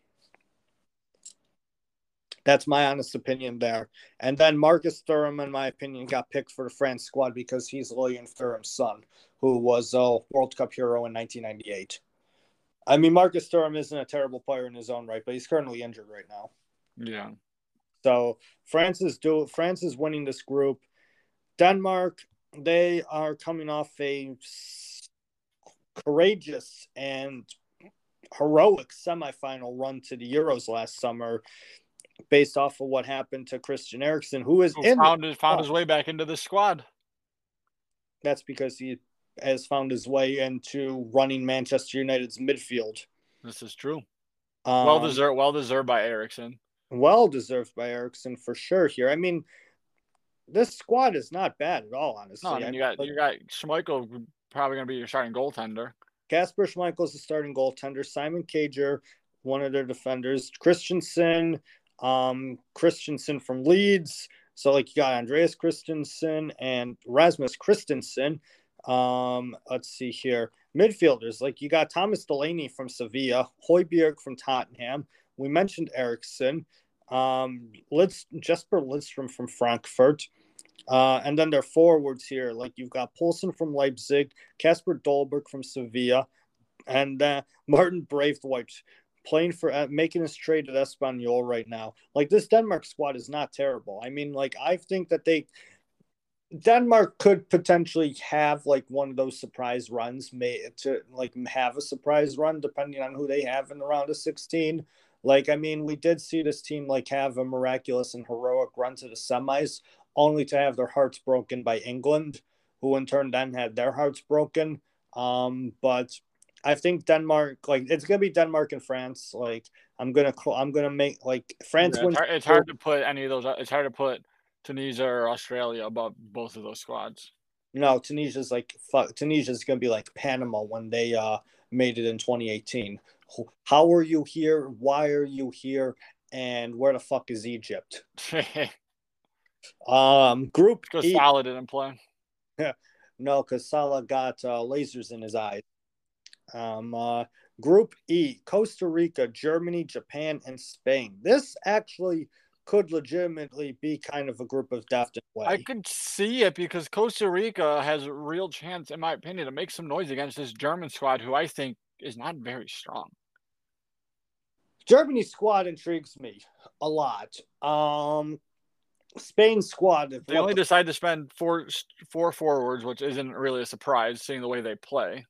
That's my honest opinion there. And then Marcus Thuram, in my opinion, got picked for the France squad because he's Lilian Thuram's son, who was a World Cup hero in 1998. I mean, Marcus Thuram isn't a terrible player in his own right, but he's currently injured right now. Yeah. So France is do France is winning this group. Denmark, they are coming off a courageous and heroic semifinal run to the Euros last summer, based off of what happened to Christian Eriksen, who is who found his, found his way back into the squad. That's because he has found his way into running Manchester United's midfield. This is true. Um, well deserved, well deserved by Eriksen well deserved by Eriksen for sure here. I mean, this squad is not bad at all, honestly. No, I mean, you got you got Schmeichel probably going to be your starting goaltender. Kasper Schmeichel is the starting goaltender. Simon Kjær, one of their defenders. Christensen, um, Christensen from Leeds. So like you got Andreas Christensen and Rasmus Kristensen. Um, let's see here. Midfielders like you got Thomas Delaney from Sevilla, Højbjerg from Tottenham. We mentioned Eriksen. Um, let's Jesper Lindstrøm from Frankfurt. Uh, and then their forwards here, like you've got Poulsen from Leipzig, Kasper Dolberg from Sevilla, and uh, Martin Braithwaite playing for uh, making his trade at Espanyol right now. Like this Denmark squad is not terrible. I mean, like I think that they Denmark could potentially have like one of those surprise runs, may to like have a surprise run depending on who they have in the round of sixteen. Like, I mean, we did see this team like have a miraculous and heroic run to the semis, only to have their hearts broken by England, who in turn then had their hearts broken. Um, but I think Denmark, like, it's gonna be Denmark and France. Like, I'm gonna, I'm gonna make like France. Yeah, it's, hard, it's hard to put any of those. It's hard to put Tunisia or Australia above both of those squads. No, Tunisia's like fuck. Tunisia's gonna be like Panama when they uh made it in 2018 how are you here why are you here and where the fuck is Egypt? um, Group because e- Salah didn't play. Yeah, no, because Salah got uh, lasers in his eyes. Um, uh, Group E: Costa Rica, Germany, Japan, and Spain. This actually could legitimately be kind of a group of in way. I could see it because Costa Rica has a real chance, in my opinion, to make some noise against this German squad, who I think is not very strong. Germany's squad intrigues me a lot. Um, Spain's squad. They only decide to spend four four forwards, which isn't really a surprise, seeing the way they play.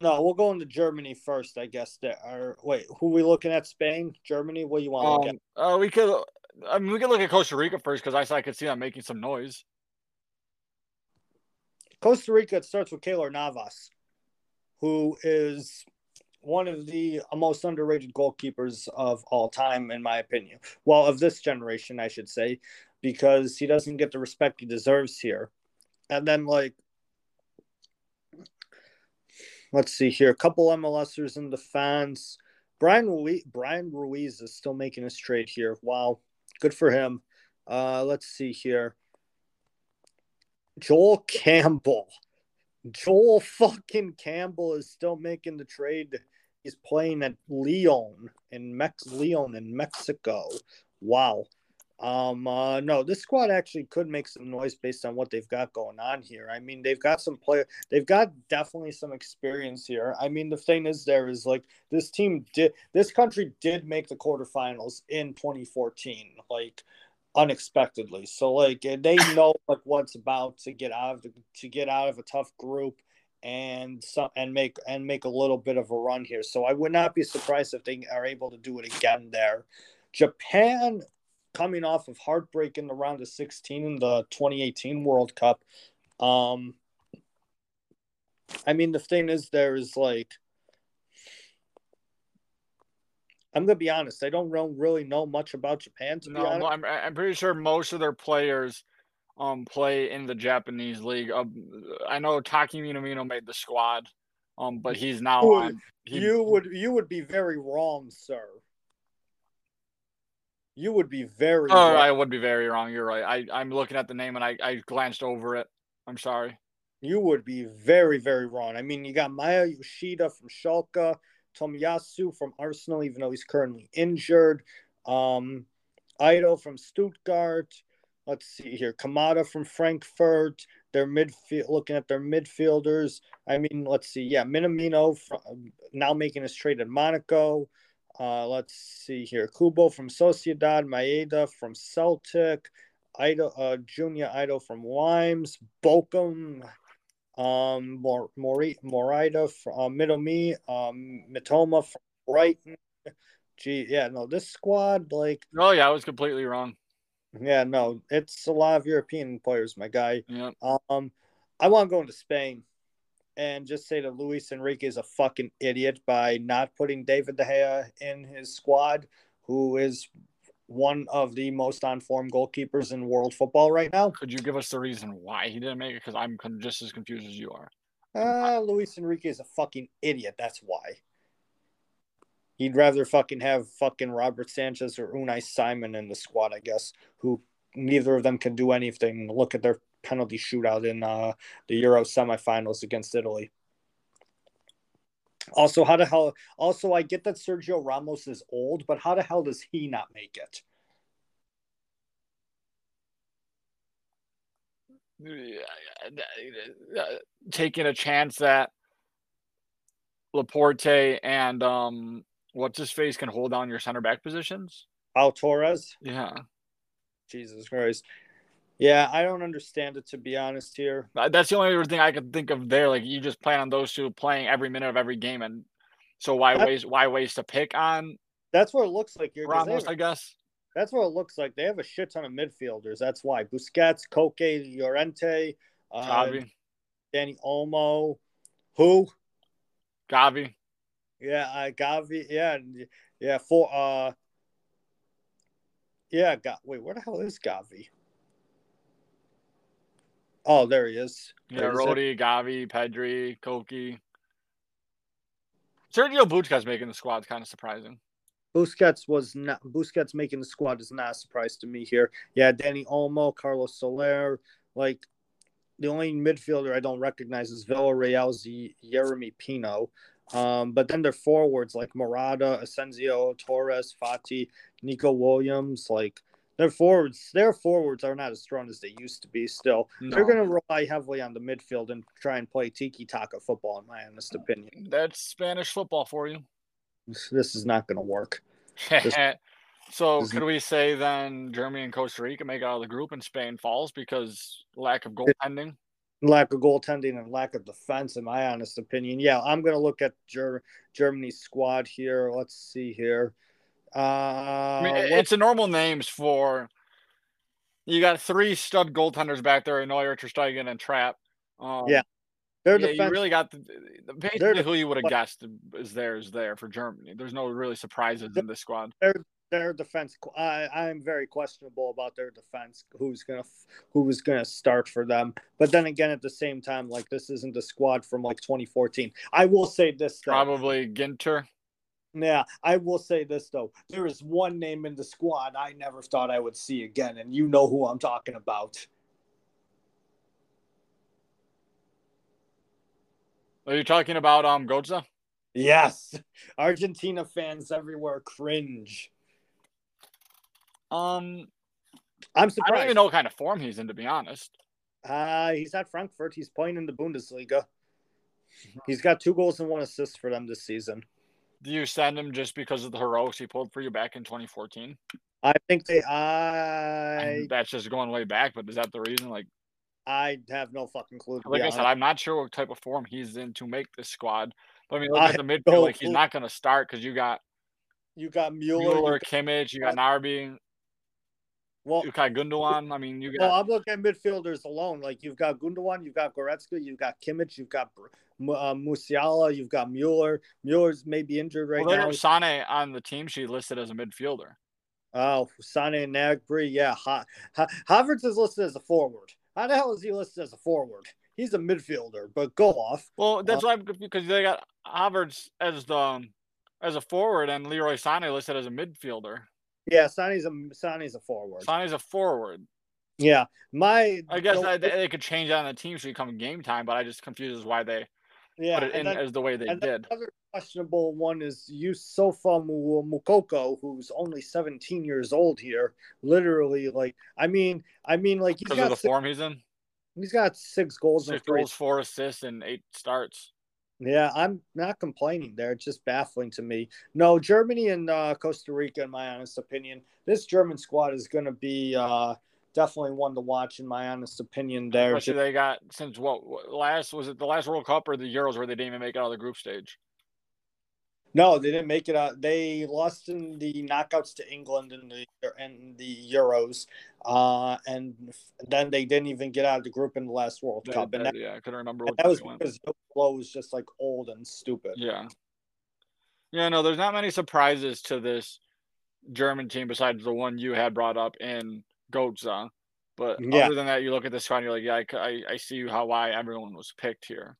No, we'll go into Germany first, I guess. There are wait, who are we looking at? Spain, Germany. What do you want to um, look at? Uh, we could. I mean, we could look at Costa Rica first because I, I could see them making some noise. Costa Rica it starts with Keylor Navas, who is one of the most underrated goalkeepers of all time, in my opinion. Well, of this generation, I should say, because he doesn't get the respect he deserves here. And then, like, let's see here, a couple MLSers in the fans. Bryan Ruiz, Bryan Ruiz is still making his trade here. Wow, good for him. Uh, let's see here. Joel Campbell Joel fucking Campbell is still making the trade. He's playing at Leon in Mex Leon in Mexico. Wow. Um uh no, this squad actually could make some noise based on what they've got going on here. I mean, they've got some player they've got definitely some experience here. I mean, the thing is there is like this team did this country did make the quarterfinals in 2014. Like unexpectedly. So like they know like what's about to get out of the, to get out of a tough group and some and make and make a little bit of a run here. So I would not be surprised if they are able to do it again there. Japan coming off of heartbreak in the round of 16 in the 2018 World Cup. Um I mean the thing is there is like I'm gonna be honest. I don't really know much about Japan. To no, be honest, I'm I'm pretty sure most of their players um play in the Japanese league. Um, I know Taki Minamino made the squad, um, but he's now you would, on. He, you would you would be very wrong, sir. You would be very. Oh, wrong. I would be very wrong. You're right. I I'm looking at the name and I I glanced over it. I'm sorry. You would be very very wrong. I mean, you got Maya Yoshida from Schalke. Tomiyasu from Arsenal, even though he's currently injured. Um, Ito from Stuttgart. Let's see here. Kamada from Frankfurt. Their midfield, looking at their midfielders. I mean, let's see. Yeah, Minamino from, now making his trade at Monaco. Uh, let's see here. Kubo from Sociedad. Maeda from Celtic. Ito, uh, Junya Ito from Reims. Bochum um, Mor- Mori- Morita from uh, Mitomi, um, Mitoma from Brighton. Gee, yeah, no, this squad, like. Oh, yeah, I was completely wrong. Yeah, no, it's a lot of European players, my guy. Yeah. Um, I want to go into Spain and just say that Luis Enrique is a fucking idiot by not putting David De Gea in his squad, who is one of the most on form goalkeepers in world football right now. Could you give us the reason why he didn't make it? Because I'm just as confused as you are. Uh, Luis Enrique is a fucking idiot. That's why. He'd rather fucking have fucking Robert Sanchez or Unai Simon in the squad, I guess, who neither of them can do anything. Look at their penalty shootout in uh, the Euro semifinals against Italy. Also, how the hell? Also, I get that Sergio Ramos is old, but how the hell does he not make it? Taking a chance that Laporte and um, what's his face can hold down your center back positions. Al Torres. Yeah. Jesus Christ. Yeah, I don't understand it to be honest here. That's the only thing I could think of there. Like you just plan on those two playing every minute of every game, and so why that's, waste why waste a pick on? That's what it looks like here. Ramos, I guess. That's what it looks like. They have a shit ton of midfielders. That's why Busquets, Koke, Llorente, uh, Dani Olmo, who? Gavi. Yeah, uh, Gavi. Yeah, yeah. For uh, yeah. Got wait. Where the hell is Gavi? Oh, there he is. Yeah, Rodri, Gavi, Pedri, Koke. Sergio Busquets making the squad is kind of surprising. Busquets was not Busquets making the squad is not a surprise to me here. Yeah, Dani Olmo, Carlos Soler, like the only midfielder I don't recognize is Villarreal's Yeremy Pino. Um, but then their forwards like Morata, Asensio, Torres, Fati, Nico Williams, like their forwards, their forwards are not as strong as they used to be. Still, no. they're going to rely heavily on the midfield and try and play tiki taka football, in my honest opinion. That's Spanish football for you. This, this is not going to work. This, so, could we say then Germany and Costa Rica make out of the group and Spain falls because lack of goaltending? Lack of goaltending and lack of defense, in my honest opinion. Yeah, I'm going to look at Ger- Germany's squad here. Let's see here. Uh, I mean, it's a normal names for. You got three stud goaltenders back there: Neuer, Ter Stegen, and Trapp. Um, yeah, their yeah, you really got the, basically who you would have guessed is there is there for Germany. There's no really surprises in this squad. Their their defense, I I'm very questionable about their defense. Who's gonna who was gonna start for them? But then again, at the same time, like this isn't a squad from like 2014. I will say this: though. probably Ginter. Yeah, I will say this though. There is one name in the squad I never thought I would see again, and you know who I'm talking about. Are you talking about um Gotze? Yes. Argentina fans everywhere cringe. Um I'm surprised. I don't even know what kind of form he's in to be honest. Uh he's at Frankfurt. He's playing in the Bundesliga. He's got two goals and one assist for them this season. Do you send him just because of the heroics he pulled for you back in 2014? I think they. I. And that's just going way back, but is that the reason? Like, I have no fucking clue. Like I said, I'm not sure what type of form he's in to make this squad. But I mean, look I at the midfield. No like, he's not going to start because you got. You got Mueller, Mueller you Kimmich, you got Gnabry. Well, you got Gundogan. I mean, you got. Well, I'm looking at midfielders alone. Like you've got Gundogan, you've got Goretzka, you've got Kimmich, you've got uh, Musiala, you've got Mueller. Mueller's maybe injured right well, now. Sane on the team sheet listed as a midfielder. Oh, Sane and yeah. Ha- ha- Havertz is listed as a forward. How the hell is he listed as a forward? He's a midfielder, but go off. Well, that's uh, why because they got Havertz as the um, as a forward and Leroy Sané listed as a midfielder. Yeah, Sonny's a Sonny's a forward. Sonny's a forward. Yeah, my. I guess I, they could change that on the team sheet come game time, but I just confuses why they yeah, put it in then, as the way they did. Another questionable one is Youssoufa Moukoko, who's only 17 years old here. Literally, like I mean, I mean, like he's got of the six, form he's in. He's got six goals, six goals, four assists, and eight starts. Yeah, I'm not complaining there. It's just baffling to me. No, Germany and uh, Costa Rica, in my honest opinion, this German squad is going to be uh, definitely one to watch, in my honest opinion. There, Especially they got since what last was it the last World Cup or the Euros where they didn't even make it out of the group stage. No, they didn't make it out. They lost in the knockouts to England in the in the Euros, uh, and then they didn't even get out of the group in the last World they, Cup. and that, yeah, I couldn't remember. What that was because Flo was just like old and stupid. Yeah, yeah. No, there's not many surprises to this German team besides the one you had brought up in Gotze. But yeah. other than that, you look at this squad, you're like, yeah, I, I, I see how why everyone was picked here.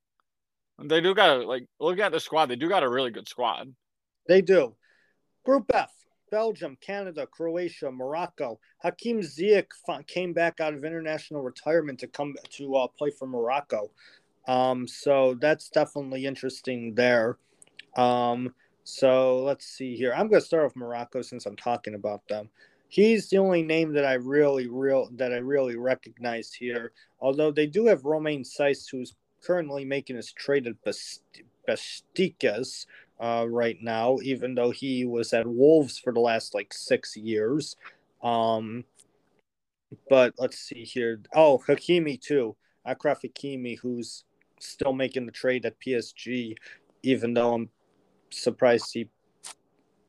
They do got like looking at the squad, they do got a really good squad. They do. Group F: Belgium, Canada, Croatia, Morocco. Hakim Ziyech came back out of international retirement to come to uh, play for Morocco. Um, so that's definitely interesting there. Um, so let's see here. I'm going to start with Morocco since I'm talking about them he's the only name that I really real that I really recognize here. Although they do have Romain Saïss, who's currently making his trade at Besiktas uh, right now, even though he was at Wolves for the last like six years. Um, but let's see here. Oh, Hakimi too. Achraf Hakimi, who's still making the trade at PSG, even though I'm surprised he.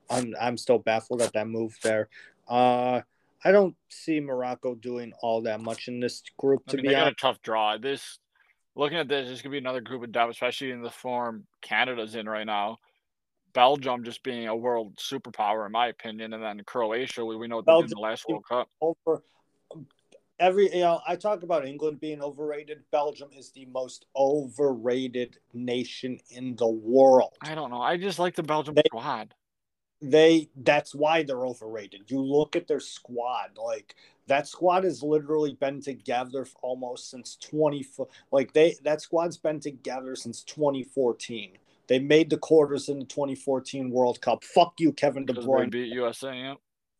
I'm I'm still baffled at that move there. Uh, I don't see Morocco doing all that much in this group. To I mean, be they honest. got a tough draw. This looking at this, there's going to be another group of death, especially in the form Canada's in right now. Belgium just being a world superpower, in my opinion, and then Croatia, we, we know they did the last World Cup. Over um, every, you know, I talk about England being overrated. Belgium is the most overrated nation in the world. I don't know. I just like the Belgium they, squad they that's why they're overrated. You look at their squad, like that squad has literally been together almost since 20 like they that squad's been together since 2014. They made the quarters in the 2014 World Cup. Fuck you, Kevin De Bruyne. beat USA, yeah.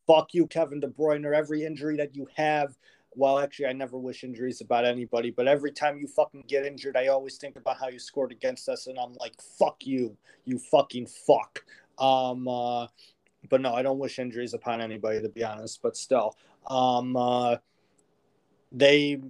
Fuck you, Kevin De Bruyne. Or every injury that you have. Well, actually, I never wish injuries about anybody, but every time you fucking get injured, I always think about how you scored against us, and I'm like, fuck you, you fucking fuck. Um, uh, but no, I don't wish injuries upon anybody, to be honest. But still, um, uh, they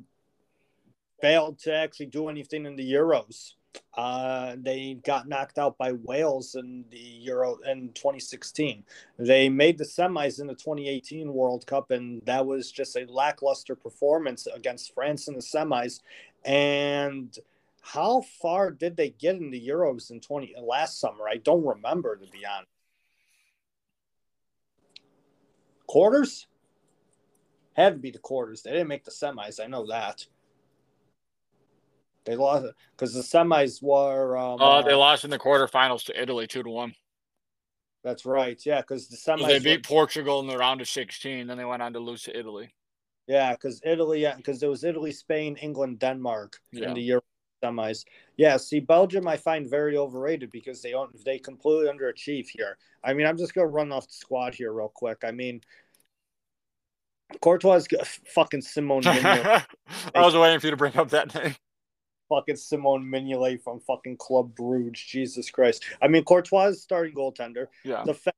failed to actually do anything in the Euros. Uh, they got knocked out by Wales in the Euro in 2016. They made the semis in the 2018 World Cup, and that was just a lackluster performance against France in the semis. And how far did they get in the Euros in 20 last summer? I don't remember to be honest. Quarters had to be the quarters. They didn't make the semis. I know that. They lost because the semis were. Um, uh, they lost in the quarterfinals to Italy, two to one. That's right. Yeah, because the semis. They beat were... Portugal in the round of sixteen, then they went on to lose to Italy. Yeah, because Italy, because it was Italy, Spain, England, Denmark yeah. in the Euro semis. Yeah, see, Belgium I find very overrated because they don't they completely underachieve here. I mean, I'm just gonna run off the squad here real quick. I mean, Courtois, fucking Simone. I was waiting for you to bring up that name fucking Simone Mignolet from fucking Club Bruges. Jesus Christ. I mean, Courtois is starting goaltender. Yeah. The fa-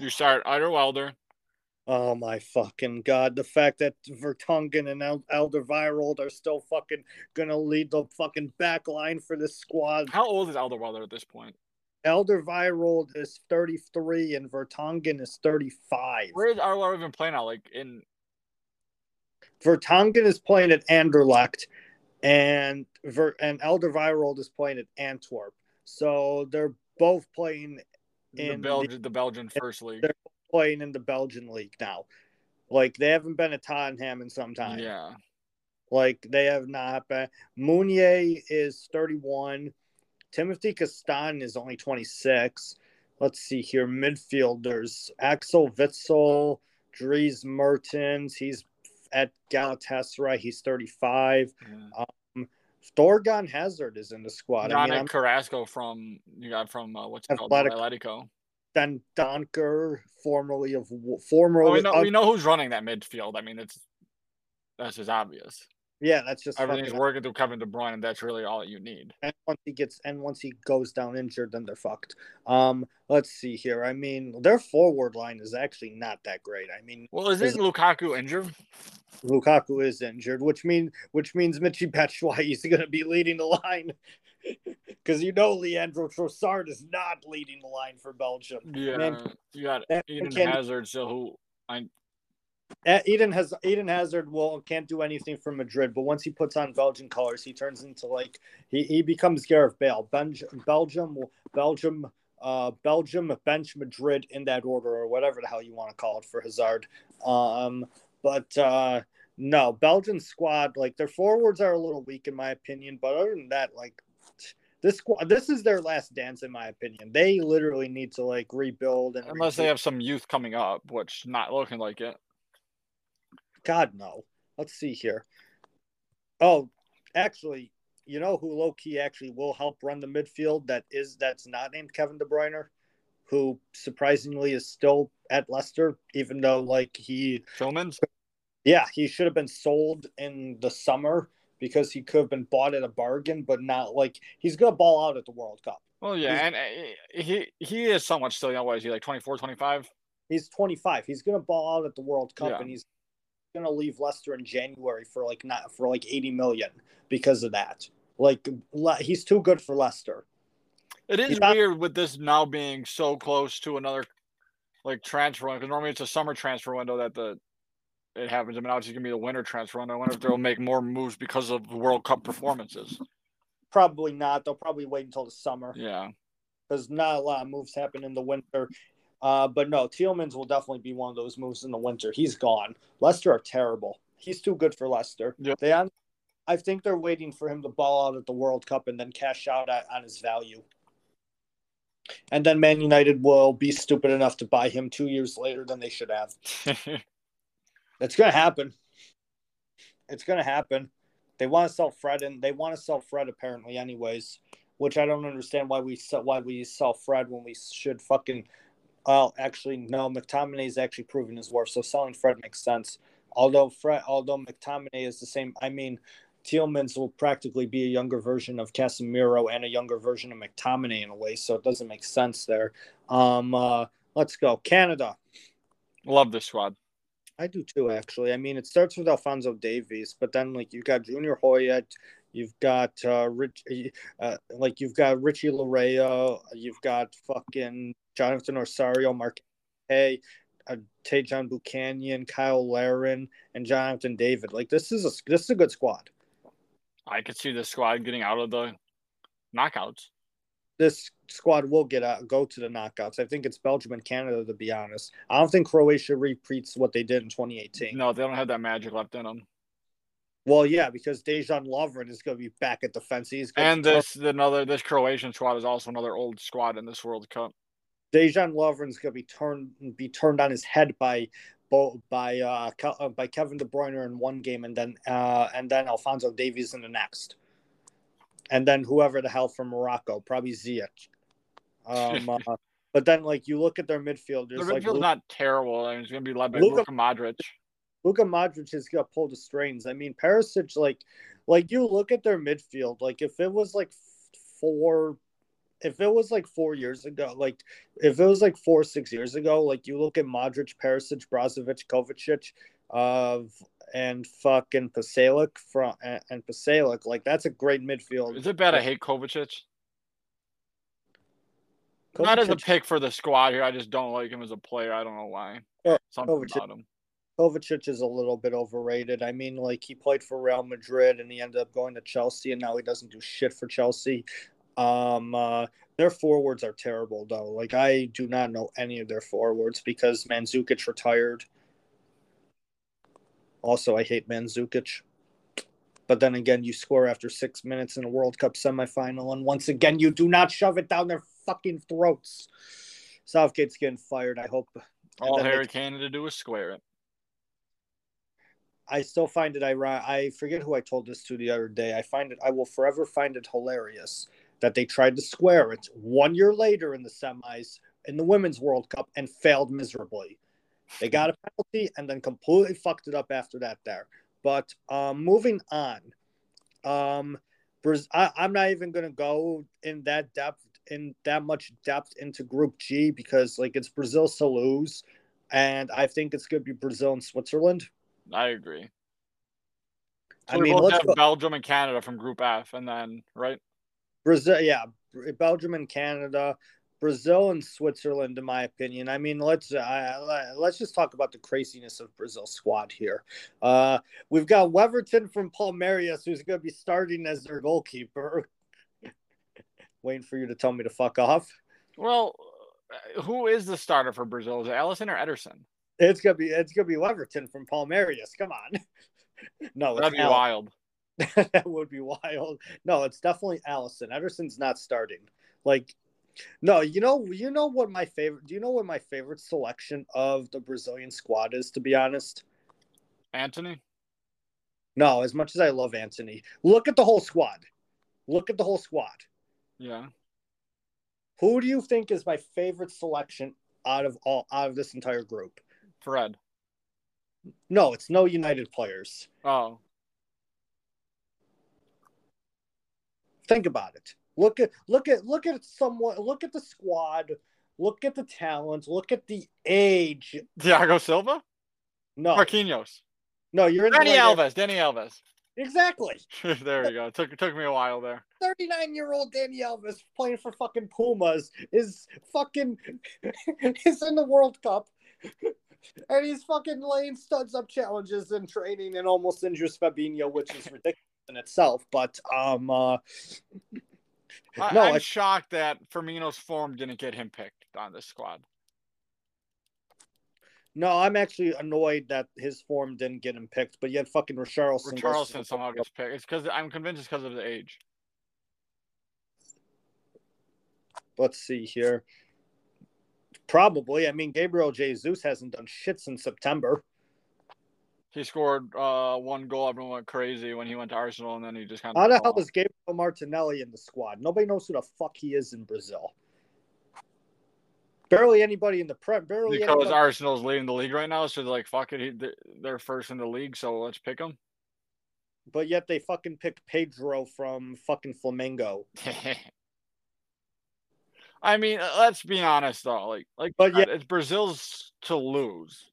you start Ider Wilder. Oh my fucking god! The fact that Vertonghen and El- Alderweireld are still fucking gonna lead the fucking back line for this squad. How old is Alderweireld at this point? Alderweireld is 33 and Vertonghen is 35. Where is Alderweireld even playing out? Like in Vertonghen is playing at Anderlecht, and Ver, and Alderweireld is playing at Antwerp. So they're both playing in the, Belgian, the, the Belgian First League. They're playing in the Belgian league now. Like they haven't been at Tottenham in some time. Yeah. Like they have not been. Meunier is 31. Timothy Castagne is only 26. Let's see here. Midfielders Axel Witsel, Dries Mertens. He's at Galatasaray. He's 35. Yeah. Um, Thorgan Hazard is in the squad. Yannick I mean, Carrasco from you got from uh, what's it called Atletico. Then Donker, formerly of formerly. Well, we know of, we know who's running that midfield. I mean, it's that's just obvious. Yeah, that's just everything's working through Kevin De Bruyne, and that's really all you need. And once he gets and once he goes down injured, then they're fucked. Um, let's see here. I mean, their forward line is actually not that great. I mean, well, isn't Lukaku injured? Lukaku is injured, which means which means Michy Batshuayi is going to be leading the line. Because you know Leandro Trossard is not leading the line for Belgium. Yeah, Man, you got Eden Hazard, so who I Eden has Eden Hazard will can't do anything for Madrid, but once he puts on Belgian colors, he turns into like he, he becomes Gareth Bale. Belgium, Belgium, Belgium, uh, Belgium, bench Madrid in that order or whatever the hell you want to call it for Hazard. Um, but uh, no, Belgian squad like their forwards are a little weak in my opinion, but other than that, like this squad, this is their last dance in my opinion. They literally need to like rebuild and unless they have some youth coming up, which not looking like it. God no. Let's see here. Oh, actually, you know who low key actually will help run the midfield that is that's not named Kevin De Bruyne, who surprisingly is still at Leicester, even though like he Tielemans? Yeah, he should have been sold in the summer because he could have been bought at a bargain, but not like he's gonna ball out at the World Cup. Well, yeah, he's, and uh, he he is somewhat still young. What is he like 24, 25? He's 25. He's gonna ball out at the World Cup, yeah. and he's going to leave Leicester in January for like not for like 80 million because of that. Like he's too good for Leicester. It is not, weird with this now being so close to another like transfer window because normally it's a summer transfer window that the it happens. I mean, now it's going to be the winter transfer window. I wonder if they'll make more moves because of the World Cup performances. Probably not. They'll probably wait until the summer. Yeah. Because not a lot of moves happen in the winter. Uh, but no, Tielemans will definitely be one of those moves in the winter. He's gone. Leicester are terrible. He's too good for Leicester. Yep. They, I think they're waiting for him to ball out at the World Cup and then cash out at, on his value. And then Man United will be stupid enough to buy him two years later than they should have. it's gonna happen. It's gonna happen. They want to sell Fred, and they want to sell Fred apparently, anyways. Which I don't understand why we sell why we sell Fred when we should fucking. Well, actually, no. McTominay is actually proving his worth, so selling Fred makes sense. Although Fred, although McTominay is the same. I mean, Tielemans will practically be a younger version of Casemiro and a younger version of McTominay in a way, so it doesn't make sense there. Um, uh, let's go Canada. Love this squad. I do too, actually. I mean, it starts with Alfonso Davies, but then like you've got Junior Hoilett, you've got uh, Rich, uh, like you've got Richie Laryea, you've got fucking Jonathan Osorio, Mark Hey, uh, Tajon Buchanan, Cyle Larin, and Jonathan David. Like this is a this is a good squad. I could see the squad getting out of the knockouts. This squad will get out, go to the knockouts. I think it's Belgium and Canada, to be honest. I don't think Croatia repeats what they did in 2018. No, they don't have that magic left in them. Well, yeah, because Dejan Lovren is going to be back at defense. He's and this another this Croatian squad is also another old squad in this World Cup. Dejan Lovren's going to be turned be turned on his head by by uh, uh, by Kevin De Bruyne in one game, and then uh, and then Alfonso Davies in the next, and then whoever the hell from Morocco, probably Ziyech. Um, uh, but then like you look at their midfielders, their midfield's like, not terrible. I mean, it's going to be led by Luka, Luka Modric. Luka Modric has got pulled the strings. I mean, Perisic, like, like you look at their midfield, like if it was like four if it was like four years ago, like if it was like four six years ago, like you look at Modric, Perisic, Brozovic, Kovacic, of uh, and fucking Pasalic from and, and Pasalic, like that's a great midfield. Is it bad? I hate Kovacic. Kovacic. Not as a pick for the squad here. I just don't like him as a player. I don't know why. Yeah, Something Kovacic. about him. Kovacic is a little bit overrated. I mean, like he played for Real Madrid and he ended up going to Chelsea, and now he doesn't do shit for Chelsea. Um, uh, their forwards are terrible though. Like I do not know any of their forwards because Mandzukic retired. Also, I hate Mandzukic. But then again, you score after six minutes in a World Cup semifinal, and once again, you do not shove it down their fucking throats. Southgate's getting fired. I hope. All Harry Kane to do is square it. I still find it ironic. I forget who I told this to the other day. I find it. I will forever find it hilarious that they tried to square it one year later in the semis in the Women's World Cup and failed miserably. They got a penalty and then completely fucked it up after that there. But um, moving on, um, I, I'm not even going to go in that depth, in that much depth into Group G because like it's Brazil to lose, and I think it's going to be Brazil and Switzerland. I agree. So I mean, let's have Belgium and Canada from Group F, and then right. Brazil, yeah, Belgium and Canada, Brazil and Switzerland, in my opinion. I mean, let's uh, let's just talk about the craziness of Brazil squad here. Uh, we've got Weverton from Palmeiras, who's going to be starting as their goalkeeper. Waiting for you to tell me to fuck off. Well, uh, who is the starter for Brazil? Is it Alisson or Ederson? It's gonna be it's gonna be Leverton from Palmeiras. Come on. no, that'd be wild. that would be wild. No, it's definitely Alisson. Ederson's not starting. Like, no, you know, you know what my favorite. Do you know what my favorite selection of the Brazilian squad is? To be honest, Antony. No, as much as I love Antony, look at the whole squad. Look at the whole squad. Yeah. Who do you think is my favorite selection out of all out of this entire group? Fred. No, it's no United players. Oh. Think about it. Look at look at look at someone. Look at the squad. Look at the talent. Look at the age. Thiago Silva. No. Marquinhos. No, you're in Dani Alves. Dani Alves. Exactly. there you go. It took it took me a while there. 39 year old Dani Alves playing for fucking Pumas is fucking is in the World Cup. and he's fucking laying studs up challenges and training and almost injures Fabinho, which is ridiculous in itself. But um, uh, no, I'm I, shocked that Firmino's form didn't get him picked on this squad. No, I'm actually annoyed that his form didn't get him picked, but yet fucking Richarlison. Richarlison somehow gets picked. It's because I'm convinced it's because of the age. let's see here. Probably. I mean, Gabriel Jesus hasn't done shit since September. He scored uh, one goal. Everyone went crazy when he went to Arsenal, and then he just kind of. How the hell is Gabriel Martinelli in the squad? Nobody knows who the fuck he is in Brazil. Barely anybody in the prep. Barely because anybody. Arsenal's leading the league right now, so they're like, "Fuck it, they're first in the league, so let's pick them." But yet they fucking picked Pedro from fucking Flamengo. I mean, let's be honest though. Like, like, but yeah, it's Brazil's to lose.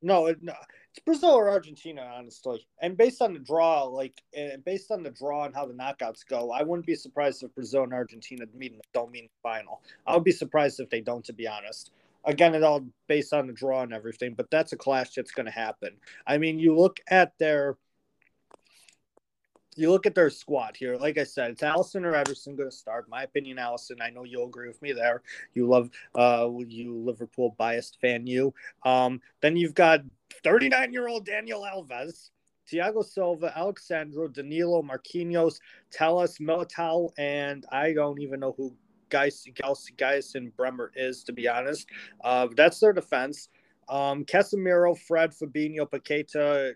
No, it, no, it's Brazil or Argentina, honestly. And based on the draw, like, and based on the draw and how the knockouts go, I wouldn't be surprised if Brazil and Argentina meet don't meet the final. I would be surprised if they don't, to be honest. Again, it all based on the draw and everything, but that's a clash that's going to happen. I mean, you look at their you look at their squad here. Like I said, it's Alisson or Ederson going to start. My opinion, Alisson. I know you'll agree with me there. You love uh, you Liverpool biased fan. You. Um, then you've got 39 year old Daniel Alves, Thiago Silva, Alex Sandro, Danilo, Marquinhos, Telles, Militao, and I don't even know who Geis, and Bremer is to be honest. Uh, that's their defense. Um, Casemiro, Fred, Fabinho, Paqueta,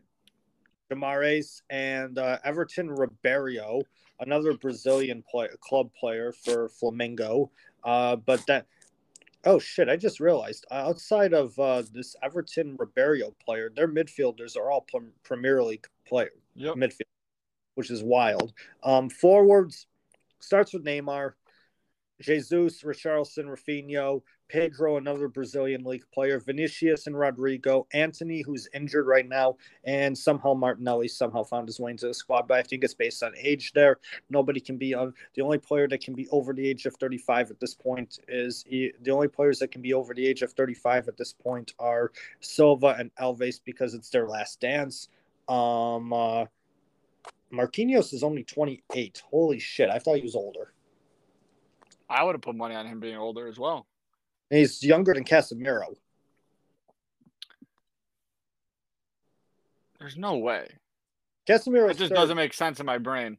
Guimaraes, and uh, Everton Ribeiro, another Brazilian play, club player for Flamengo. Uh, but that, oh shit, I just realized outside of uh, this Everton Ribeiro player, their midfielders are all Premier League player yep. midfield, which is wild. Um, forwards starts with Neymar, Jesus, Richarlison, Raphinha, Pedro, another Brazilian league player, Vinicius and Rodrygo, Antony, who's injured right now, and somehow Martinelli somehow found his way into the squad. But I think it's based on age there. Nobody can be on the only player that can be over the age of 35 at this point is the only players that can be over the age of 35 at this point are Silva and Alves because it's their last dance. Um, uh, Marquinhos is only 28. Holy shit! I thought he was older. I would have put money on him being older as well. And he's younger than Casemiro. There's no way. Casemiro. It just doesn't make sense in my brain.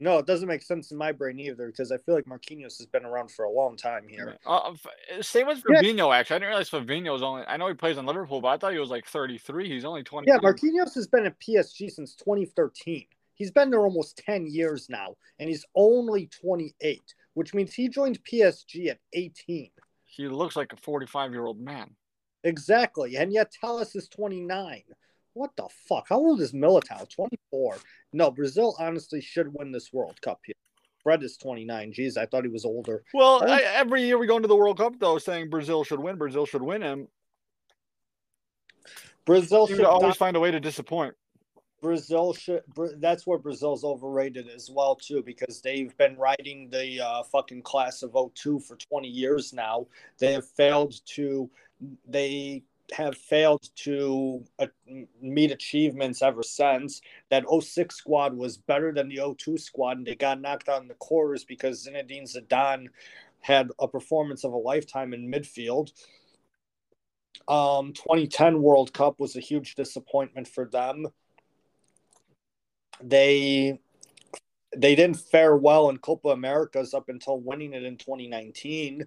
No, it doesn't make sense in my brain either because I feel like Marquinhos has been around for a long time here. Uh, same with Fabinho, yeah. actually. I didn't realize Fabinho was only. I know he plays in Liverpool, but I thought he was like 33. He's only 20. Yeah, Marquinhos has been at PSG since 2013. He's been there almost 10 years now, and he's only 28, which means he joined PSG at 18 he looks like a 45 year old man. Exactly. And yet Telles is 29. What the fuck? How old is Militao? 24. No, Brazil honestly should win this World Cup here. Fred is 29. Jeez, I thought he was older. Well, I, every year we go into the World Cup, though, saying Brazil should win. Brazil should win him. Brazil should always not... find a way to disappoint. Brazil should. That's where Brazil's overrated as well too, because they've been riding the uh, fucking class of 02 for 20 years now. They have failed to. They have failed to uh, meet achievements ever since. That 06 squad was better than the 02 squad, and they got knocked out in the quarters because Zinedine Zidane had a performance of a lifetime in midfield. Um, 2010 World Cup was a huge disappointment for them they they didn't fare well in Copa Americas up until winning it in 2019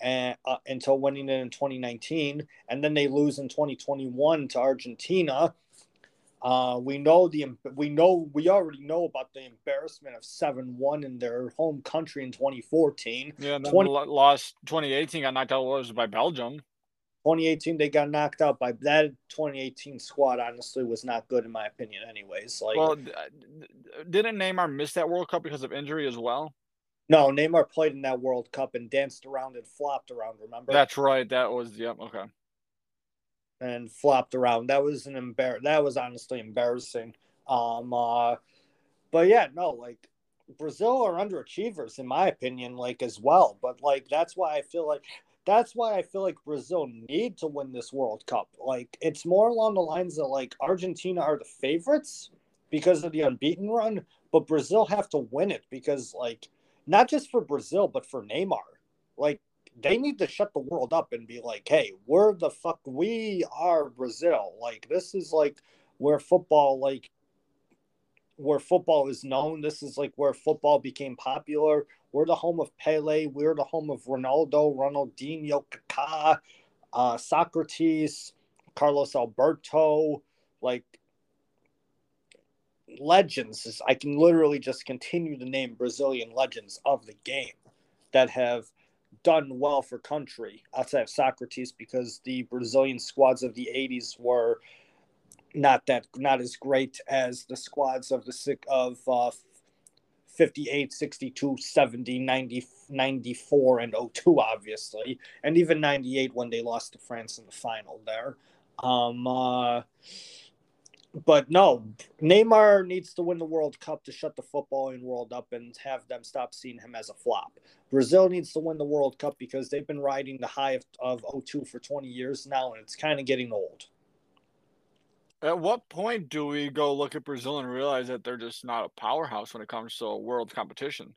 and uh, until winning it in 2019 and then they lose in 2021 to Argentina. Uh, we know the we know we already know about the embarrassment of 7-1 in their home country in 2014 yeah 20, lost 2018 got knocked out by Belgium 2018 they got knocked out by that 2018 squad honestly was not good in my opinion anyways like well didn't Neymar miss that World Cup because of injury as well? No Neymar played in that World Cup and danced around and flopped around remember? That's right that was yep okay. And flopped around. That was an embar that was honestly embarrassing. Um uh but yeah no like Brazil are underachievers in my opinion like as well but like that's why I feel like that's why I feel like Brazil need to win this World Cup. Like it's more along the lines of like Argentina are the favorites because of the unbeaten run, but Brazil have to win it because like not just for Brazil but for Neymar. Like they need to shut the world up and be like, "Hey, we're the fuck we are Brazil." Like this is like where football like where football is known. This is like where football became popular. We're the home of Pele. We're the home of Ronaldo, Ronaldinho, Kaká, uh, Socrates, Carlos Alberto, like legends. I can literally just continue to name Brazilian legends of the game that have done well for country outside of Socrates because the Brazilian squads of the 80s were not that not as great as the squads of the sick of uh, 58 62 70 90 94 and 02 obviously and even 98 when they lost to france in the final there. Um uh, but no neymar needs to win the world cup to shut the footballing world up and have them stop seeing him as a flop. Brazil needs to win the world cup because they've been riding the high of, of 02 for 20 years now and it's kind of getting old at what point do we go look at Brazil and realize that they're just not a powerhouse when it comes to world competition?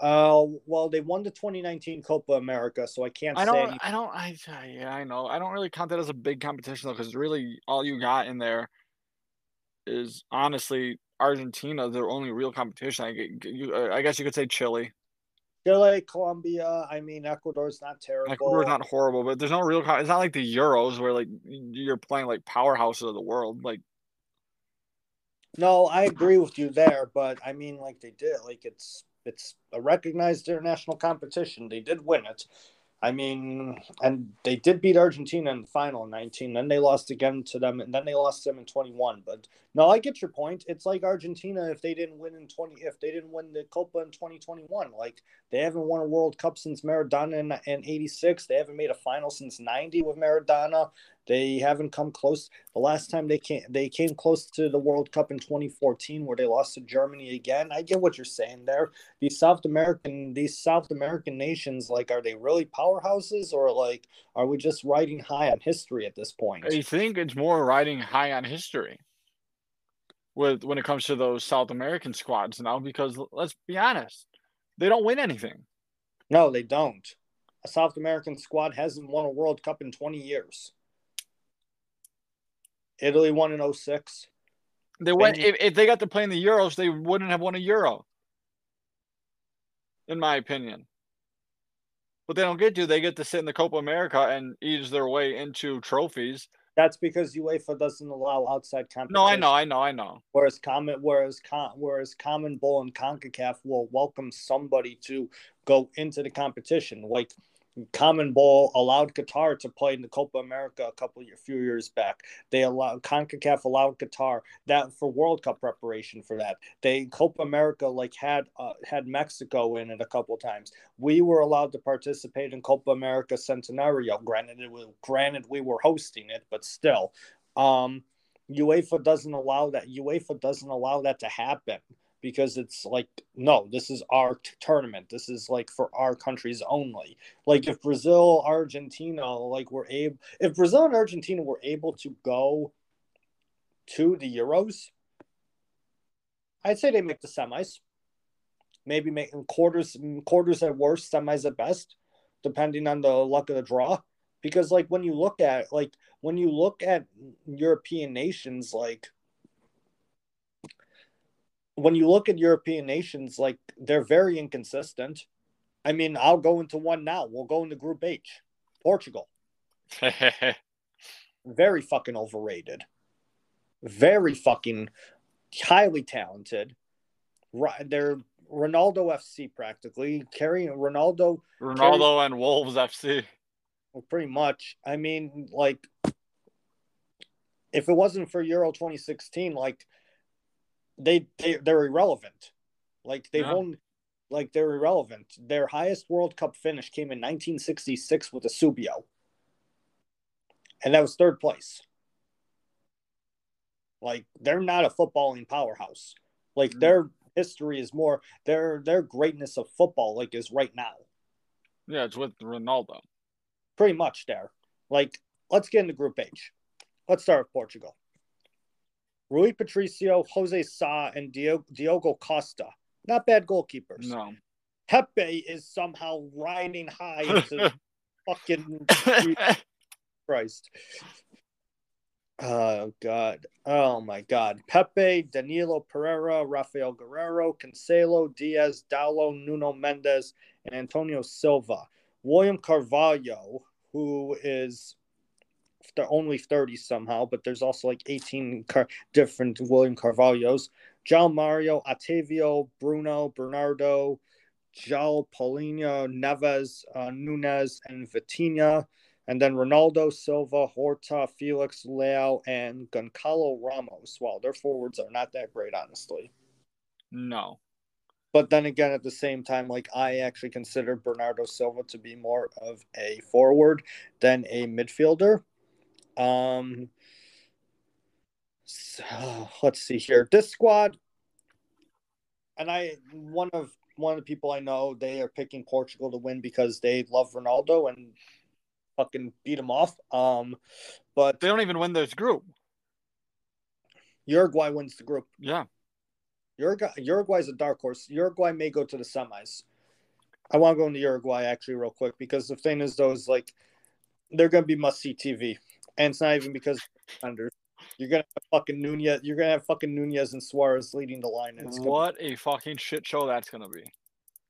Uh, well, they won the 2019 Copa America, so I can't. Say I don't. I don't. I yeah, I know. I don't really count that as a big competition though, because really all you got in there is honestly Argentina. Their only real competition. I, you, I guess you could say Chile. Chile, Colombia. I mean, Ecuador's not terrible. Ecuador's not horrible, but there's no real. It's not like the Euros where like you're playing like powerhouses of the world. Like, no, I agree with you there, but I mean, like they did. Like it's it's a recognized international competition. They did win it. I mean, and they did beat Argentina in the final in 19. Then they lost again to them, and then they lost them in 21. But no, I get your point. It's like Argentina if they didn't win in 20, if they didn't win the Copa in 2021. Like they haven't won a World Cup since Maradona in, in 86. They haven't made a final since 90 with Maradona. They haven't come close. The last time they came, they came close to the World Cup in 2014, where they lost to Germany again. I get what you're saying there. These South American, these South American nations, like, are they really powerhouses, or like, are we just riding high on history at this point? I think it's more riding high on history with when it comes to those South American squads now, because let's be honest, they don't win anything. No, they don't. A South American squad hasn't won a World Cup in 20 years. Italy won in 06. They went if, if they got to play in the Euros, they wouldn't have won a Euro. In my opinion. But they don't get to. They get to sit in the Copa America and ease their way into trophies. That's because UEFA doesn't allow outside competition. No, I know, I know, I know. Whereas common, whereas con, whereas CONMEBOL and Concacaf will welcome somebody to go into the competition. Like CONMEBOL allowed Qatar to play in the Copa America a couple a few years back. They allowed CONCACAF allowed Qatar that for World Cup preparation for that. They Copa America like had uh, had Mexico in it a couple times. We were allowed to participate in Copa America Centenario. Granted, it was granted we were hosting it, but still, um, UEFA doesn't allow that. UEFA doesn't allow that to happen because it's like no this is our t- tournament. This is like for our countries only. Like if brazil argentina like we're able if brazil and argentina were able to go to the euros i'd say they make the semis. Maybe making quarters quarters at worst semis at best depending on the luck of the draw. Because like when you look at like when you look at european nations like when you look at European nations, like they're very inconsistent. I mean, I'll go into one now. We'll go into Group H, Portugal. very fucking overrated. Very fucking highly talented. Right they're Ronaldo FC practically carrying Ronaldo. Ronaldo and Wolves FC. Well, pretty much. I mean, like, if it wasn't for Euro 2016, like they, they they're irrelevant. Like they've yeah. only like they're irrelevant. Their highest World Cup finish came in 1966 with Eusebio. And that was third place. Like they're not a footballing powerhouse. Like mm-hmm. their history is more their their greatness of football like is right now. Yeah, it's with Ronaldo. Pretty much there. Like let's get into Group H. Let's start with Portugal. Rui Patricio, Jose Sa, and Diogo Costa. Not bad goalkeepers. No. Pepe is somehow riding high into fucking Christ. Oh God! Oh my God! Pepe, Danilo Pereira, Raphaël Guerreiro, Cancelo, Dias, Dalot, Nuno Mendes, and Antonio Silva. William Carvalho, who is only 30 somehow, but there's also like 18 car- different William Carvalhos. João Mário, Otavio, Bruno, Bernardo, João Palhinha, Neves, uh, Nunes, and Vitinha. And then Ronaldo, Silva, Horta, Felix, Leao, and Goncalo Ramos. Well, their forwards are not that great, honestly. No. But then again, at the same time, like I actually consider Bernardo Silva to be more of a forward than a midfielder. Um, so, let's see here. This squad, and I one of one of the people I know, they are picking Portugal to win because they love Ronaldo and fucking beat him off. Um, but they don't even win this group. Uruguay wins the group. Yeah. Uruguay Uruguay's a dark horse. Uruguay may go to the semis. I want to go into Uruguay actually real quick because the thing is those like they're gonna be must see TV. And it's not even because under you're gonna have fucking Nunez. You're gonna have fucking Nunez and Suarez leading the line. And what a fucking shit show that's gonna be.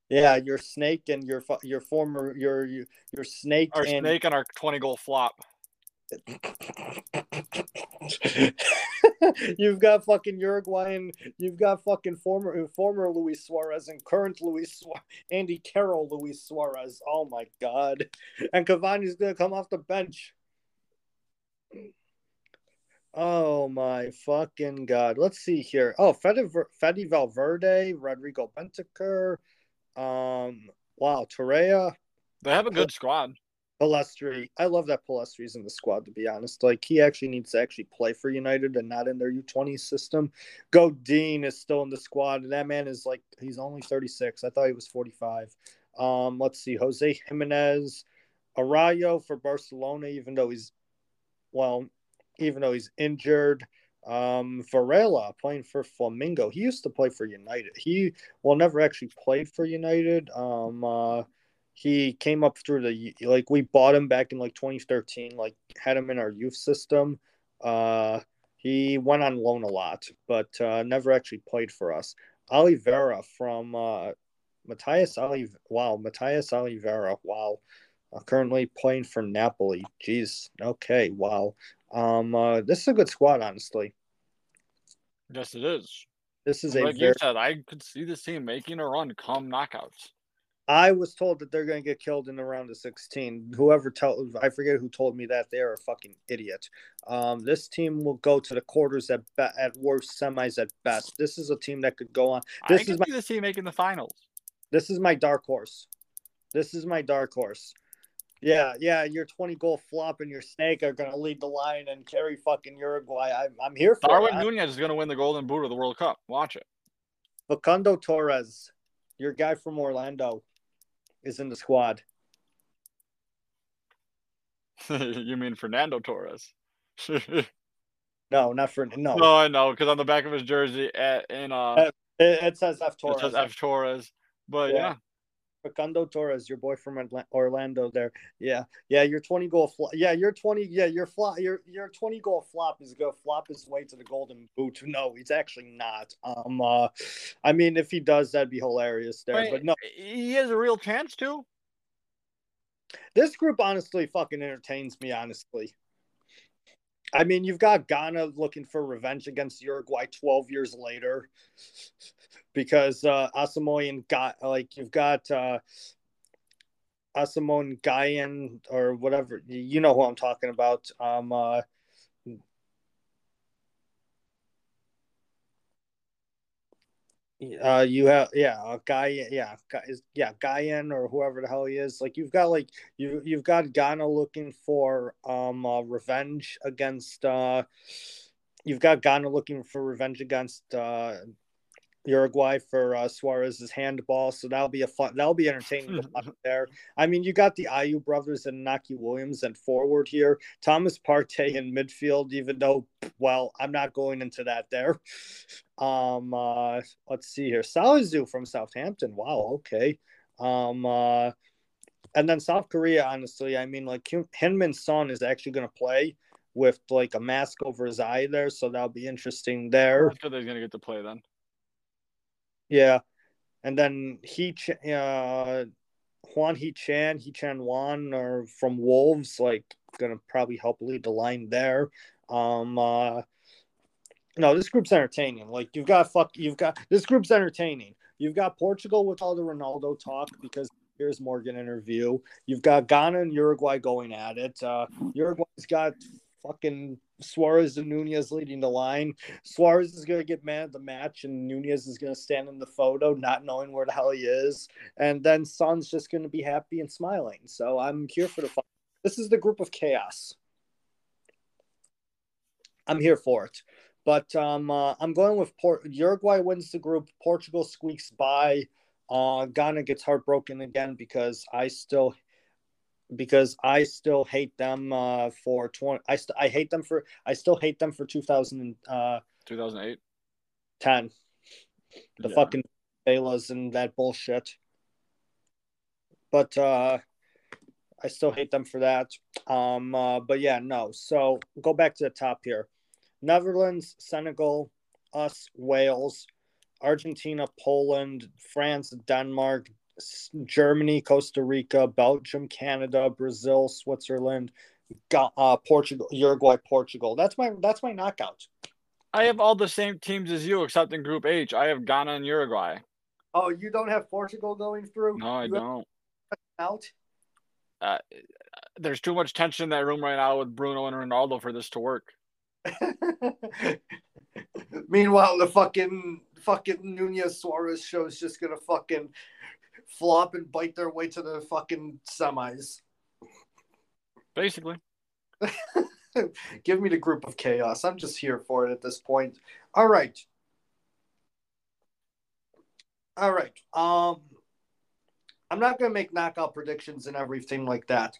Yeah, your snake and your your former your your, your snake our and snake and our twenty goal flop. you've got fucking Uruguayan. You've got fucking former former Luis Suarez and current Luis Suarez, Andy Carroll, Luis Suarez. Oh my god! And Cavani's gonna come off the bench. Oh my fucking god! Let's see here. Oh, Fede, Valverde, Rodrigo Bentancur, um, wow, Torreira. They have a good squad. Pellistri. I love that Pellistri's in the squad, to be honest. Like, he actually needs to actually play for United and not in their U20 system. Godin is still in the squad. And that man is like, he's only 36. I thought he was 45. Um, let's see, Jose Gimenez, Araujo for Barcelona, even though he's, well, even though he's injured. Um, Varela playing for Flamengo. He used to play for United. He well never actually played for United. Um, uh, he came up through the like we bought him back in like 2013. Like had him in our youth system. Uh, he went on loan a lot, but uh, never actually played for us. Olivera from uh, Matthias Olive. Wow, Mathías Olivera. Wow. Currently playing for Napoli. Jeez. Okay. Wow. Um, uh, this is a good squad, honestly. Yes, it is. This is like a like very, you said, I could see this team making a run come knockouts. I was told that they're going to get killed in the round of 16. Whoever tell I forget who told me that they are a fucking idiot. Um, this team will go to the quarters at be- at worst, semis at best. This is a team that could go on. I This could is my see this team making the finals. this is my dark horse. This is my dark horse. Yeah, yeah, your 20 goal flop and your snake are going to lead the line and carry fucking Uruguay. I'm, I'm here for Darwin it. Nunez is going to win the Golden Boot of the World Cup. Watch it. Facundo Torres, your guy from Orlando, is in the squad. you mean Fernando Torres? No, not for no. no, I know because on the back of his jersey, at, in uh, Uh, It, it says F Torres. it says F Torres. But Yeah. yeah, Facundo Torres, your boy from Orlando. There, yeah, yeah. Your twenty goal flop. Yeah, your twenty. Yeah, your flop. Your your twenty goal flop is gonna flop his way to the Golden Boot. No, he's actually not. Um, uh, I mean, if he does, that'd be hilarious there. But no, he has a real chance to. this group honestly fucking entertains me. Honestly, I mean, you've got Ghana looking for revenge against Uruguay twelve years later, because uh, got like you've got uh, Asamoah Gyan or whatever. You know who I'm talking about. Um, uh, uh, you have yeah, a guy yeah, is yeah, Guyan or whoever the hell he is. Like you've got like you you've got Ghana looking for um uh, revenge against uh you've got Ghana looking for revenge against uh Uruguay for uh, Suarez's handball, so that'll be a fun. That'll be entertaining there. I mean, you got the Ayew brothers and Naki Williams and forward here. Thomas Partey in midfield, even though, well, I'm not going into that there. Um, uh, let's see here. Salisu from Southampton. Wow, okay. Um, uh, and then South Korea, honestly, I mean, like Heung-min Son is actually going to play. with like a mask over his eye there, so that'll be interesting there. I'm sure they're gonna get to play then. Yeah, and then he uh, Hwang Hee-chan, He Chan Juan are from Wolves, like gonna probably help lead the line there. Um, uh, no, this group's entertaining. Like you've got fuck, you've got this group's entertaining. You've got Portugal with all the Ronaldo talk because Piers Morgan interview. You've got Ghana and Uruguay going at it. Uh, Uruguay's got fucking Suarez and Nunez leading the line. Suarez is going to get man of the match, and Nunez is going to stand in the photo, not knowing where the hell he is. And then Son's just going to be happy and smiling. So I'm here for the fun. This is the group of chaos. I'm here for it. But um, uh, I'm going with Port- Uruguay wins the group. Portugal squeaks by. Uh, Ghana gets heartbroken again because I still because I still hate them uh, for 20 I st- I hate them for I still hate them for 2000 uh 2008 10 the yeah. fucking Belas and that bullshit. But uh I still hate them for that. Um uh, but yeah no. So go back to the top here. Netherlands Senegal us Wales Argentina Poland France Denmark Germany, Costa Rica, Belgium, Canada, Brazil, Switzerland, uh, Portugal, Uruguay, Portugal. That's my that's my knockout. I have all the same teams as you, except in Group H. I have Ghana and Uruguay. Oh, you don't have Portugal going through? No, I you don't. Out. Uh, there's too much tension in that room right now with Bruno and Ronaldo for this to work. Meanwhile, the fucking fucking Nunez Suarez show is just gonna fucking flop and bite their way to the fucking semis. Basically. Give me the group of chaos. I'm just here for it at this point. All right. All right. Um I'm not going to make knockout predictions and everything like that.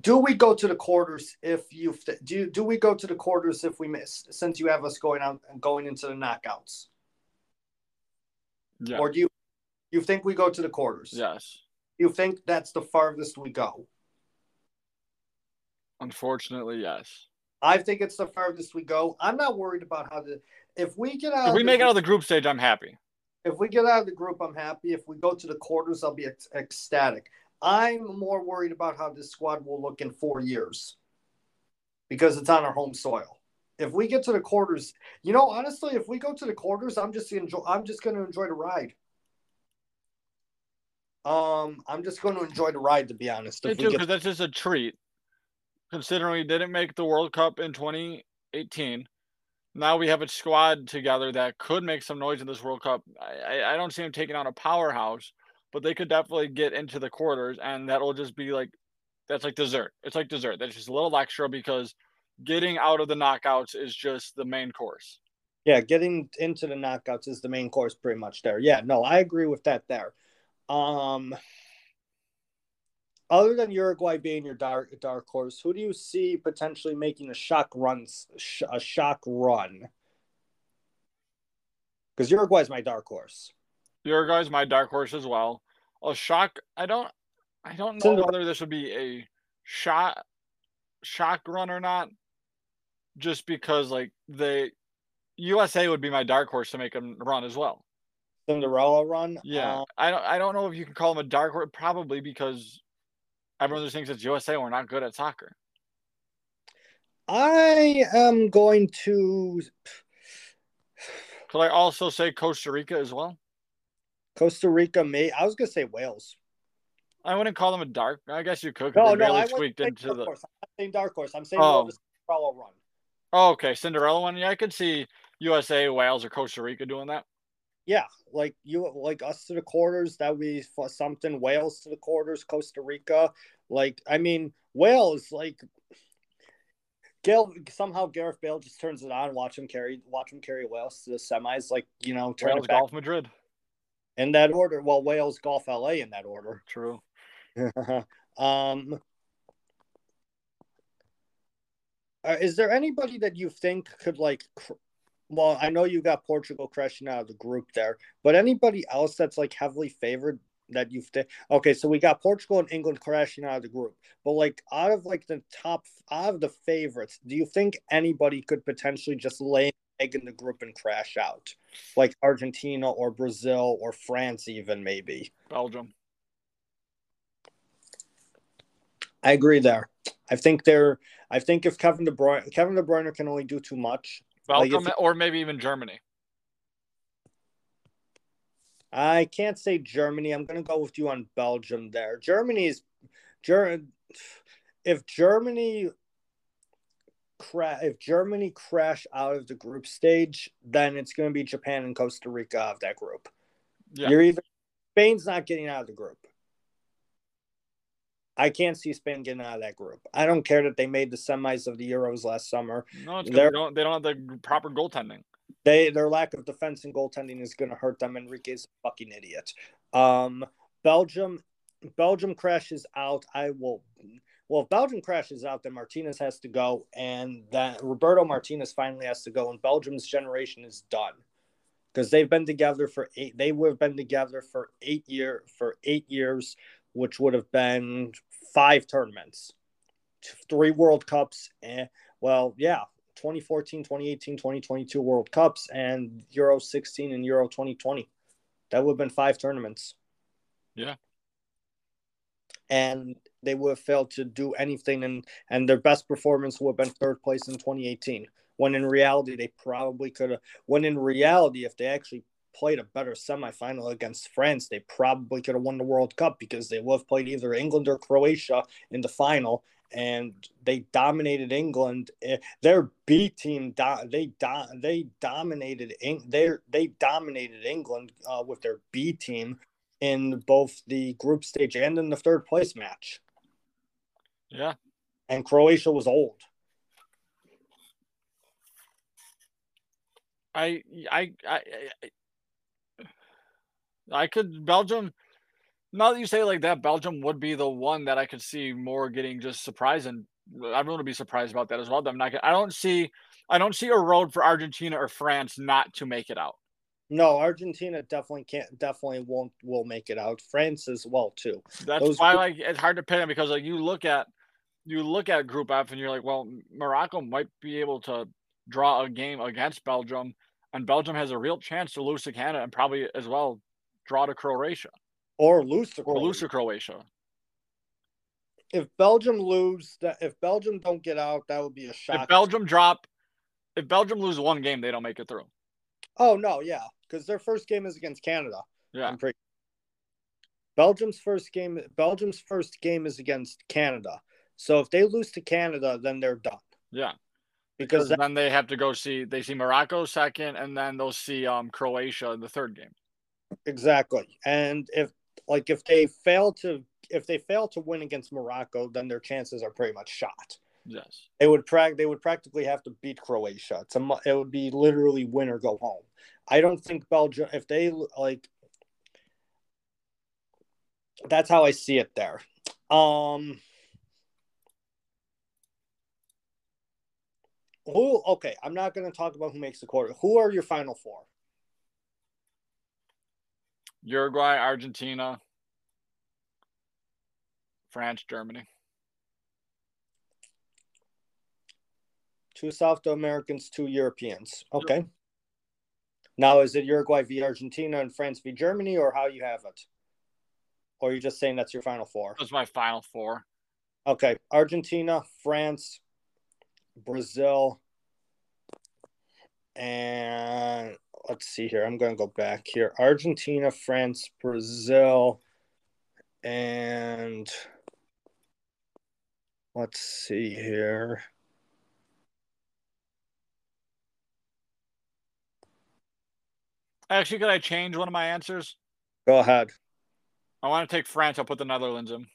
Do we go to the quarters if you do? Do we go to the quarters if we miss? Since you have us going out and going into the knockouts, yeah. or do you you think we go to the quarters? Yes. You think that's the farthest we go? Unfortunately, yes. I think it's the farthest we go. I'm not worried about how the If we get out, if we make it out of the group stage, I'm happy. If we get out of the group, I'm happy. If we go to the quarters, I'll be ec- ecstatic. I'm more worried about how this squad will look in four years because it's on our home soil. If we get to the quarters, you know, honestly, if we go to the quarters, I'm just enjoy. I'm just going to enjoy the ride. Um, I'm just going to enjoy the ride, to be honest. Me too, because get... that's just a treat. Considering we didn't make the World Cup in 2018, now we have a squad together that could make some noise in this World Cup. I, I don't see them taking on a powerhouse, but they could definitely get into the quarters, and that'll just be like that's like dessert. It's like dessert. That's just a little extra because getting out of the knockouts is just the main course. Yeah, getting into the knockouts is the main course pretty much there. Yeah, no, I agree with that there. Um, other than Uruguay being your dark dark horse, who do you see potentially making a shock run? A shock run? Because Uruguay is my dark horse. Uruguay is my dark horse as well. A shock. I don't. I don't know whether this would be a shot shock run or not. Just because, like the USA would be my dark horse to make a run as well. Cinderella run. Yeah, um, I don't. I don't know if you can call them a dark horse. Probably because everyone just thinks it's USA. We're not good at soccer. I am going to. Could I also say Costa Rica as well? Costa Rica, may I was gonna say Wales. I wouldn't call them a dark. I guess you could. No, no, I squeaked into the. Horse. I'm saying dark horse. I'm saying oh. Cinderella run. Oh, okay, Cinderella one. Yeah, I could see USA, Wales, or Costa Rica doing that yeah, like you, like us to the quarters, that would be something. Wales to the quarters, Costa Rica. Like, I mean, Wales, like, Gail, somehow Gareth Bale just turns it on, watch him carry, watch him carry Wales to the semis. Like, you know, turn Wales, Golf Madrid. In that order. Well, Wales, Golf LA in that order. True. um, uh, is there anybody that you think could like cr- well, I know you got Portugal crashing out of the group there, but anybody else that's like heavily favored that you've th- okay so we got portugal and england crashing out of the group but like out of like the top out of the favorites do you think anybody could potentially just lay an egg in the group and crash out? Like argentina or brazil or france even maybe? Belgium. I agree there. I think they're i think if kevin de bruyne kevin de bruyne can only do too much belgium like or maybe even germany I can't say Germany. I'm going to go with you on Belgium there. Germany's Ger- if Germany cra- if Germany crash out of the group stage, then it's going to be Japan and Costa Rica of that group. Yeah. You're either Spain's not getting out of the group. I can't see Spain getting out of that group. I don't care that they made the semis of the Euros last summer. No, it's they don't, they don't have the proper goaltending. They their lack of defense and goaltending is going to hurt them. Enrique's a fucking idiot. Um, Belgium, Belgium crashes out. I will. Well, if Belgium crashes out, then Martinez has to go, and that Roberto Martinez finally has to go, and Belgium's generation is done because they've been together for eight. They would have been together for eight year for eight years, which would have been five tournaments, three World Cups, and well, yeah, 2014, 2018, 2022 World Cups and Euro 16 and Euro 2020. That would have been five tournaments. Yeah. And they would have failed to do anything, and, and their best performance would have been third place in 2018. When in reality, they probably could have. When in reality, if they actually played a better semifinal against France, they probably could have won the World Cup because they would have played either England or Croatia in the final, and they dominated England. Eh, their B team, they they dominated they they dominated England uh, with their B team in both the group stage and in the third place match. Yeah, and Croatia was old. I I I I could Belgium now that you say like that, Belgium would be the one that I could see more getting just surprised, and going to be surprised about that as well. I'm not. I don't see. I don't see a road for Argentina or France not to make it out. No, Argentina definitely can't. Definitely won't. Will make it out. France as well too. That's Those why like it's hard to pin them because like you look at you look at Group F and you're like, well, Morocco might be able to draw a game against Belgium, and Belgium has a real chance to lose to Canada and probably as well draw to Croatia or lose to or lose to Croatia. If Belgium lose, that if Belgium don't get out, that would be a shock. If Belgium drop, if Belgium lose one game, they don't make it through. Oh no, yeah, because their first game is against Canada. Yeah. Pretty... Belgium's first game. Belgium's first game is against Canada. So if they lose to Canada, then they're done. Yeah. Because, because then they have to go see they see Morocco second, and then they'll see um Croatia in the third game. Exactly. And if like if they fail to if they fail to win against Morocco, then their chances are pretty much shot. Yes, they would prac they would practically have to beat Croatia. It's a, it would be literally win or go home. I don't think Belgium if they like. That's how I see it there. Um. Who? Okay, I'm not going to talk about who makes the quarter. Who are your final four? Uruguay, Argentina, France, Germany. Two South Americans, two Europeans. Okay. Yep. Now, is it Uruguay v Argentina and France v Germany, or how you have it? Or are you just saying that's your final four? That's my final four. Okay. Argentina, France, Brazil, and let's see here. I'm going to go back here. Argentina, France, Brazil, and let's see here. Actually, could I change one of my answers? Go ahead. I want to take France. I'll put the Netherlands in.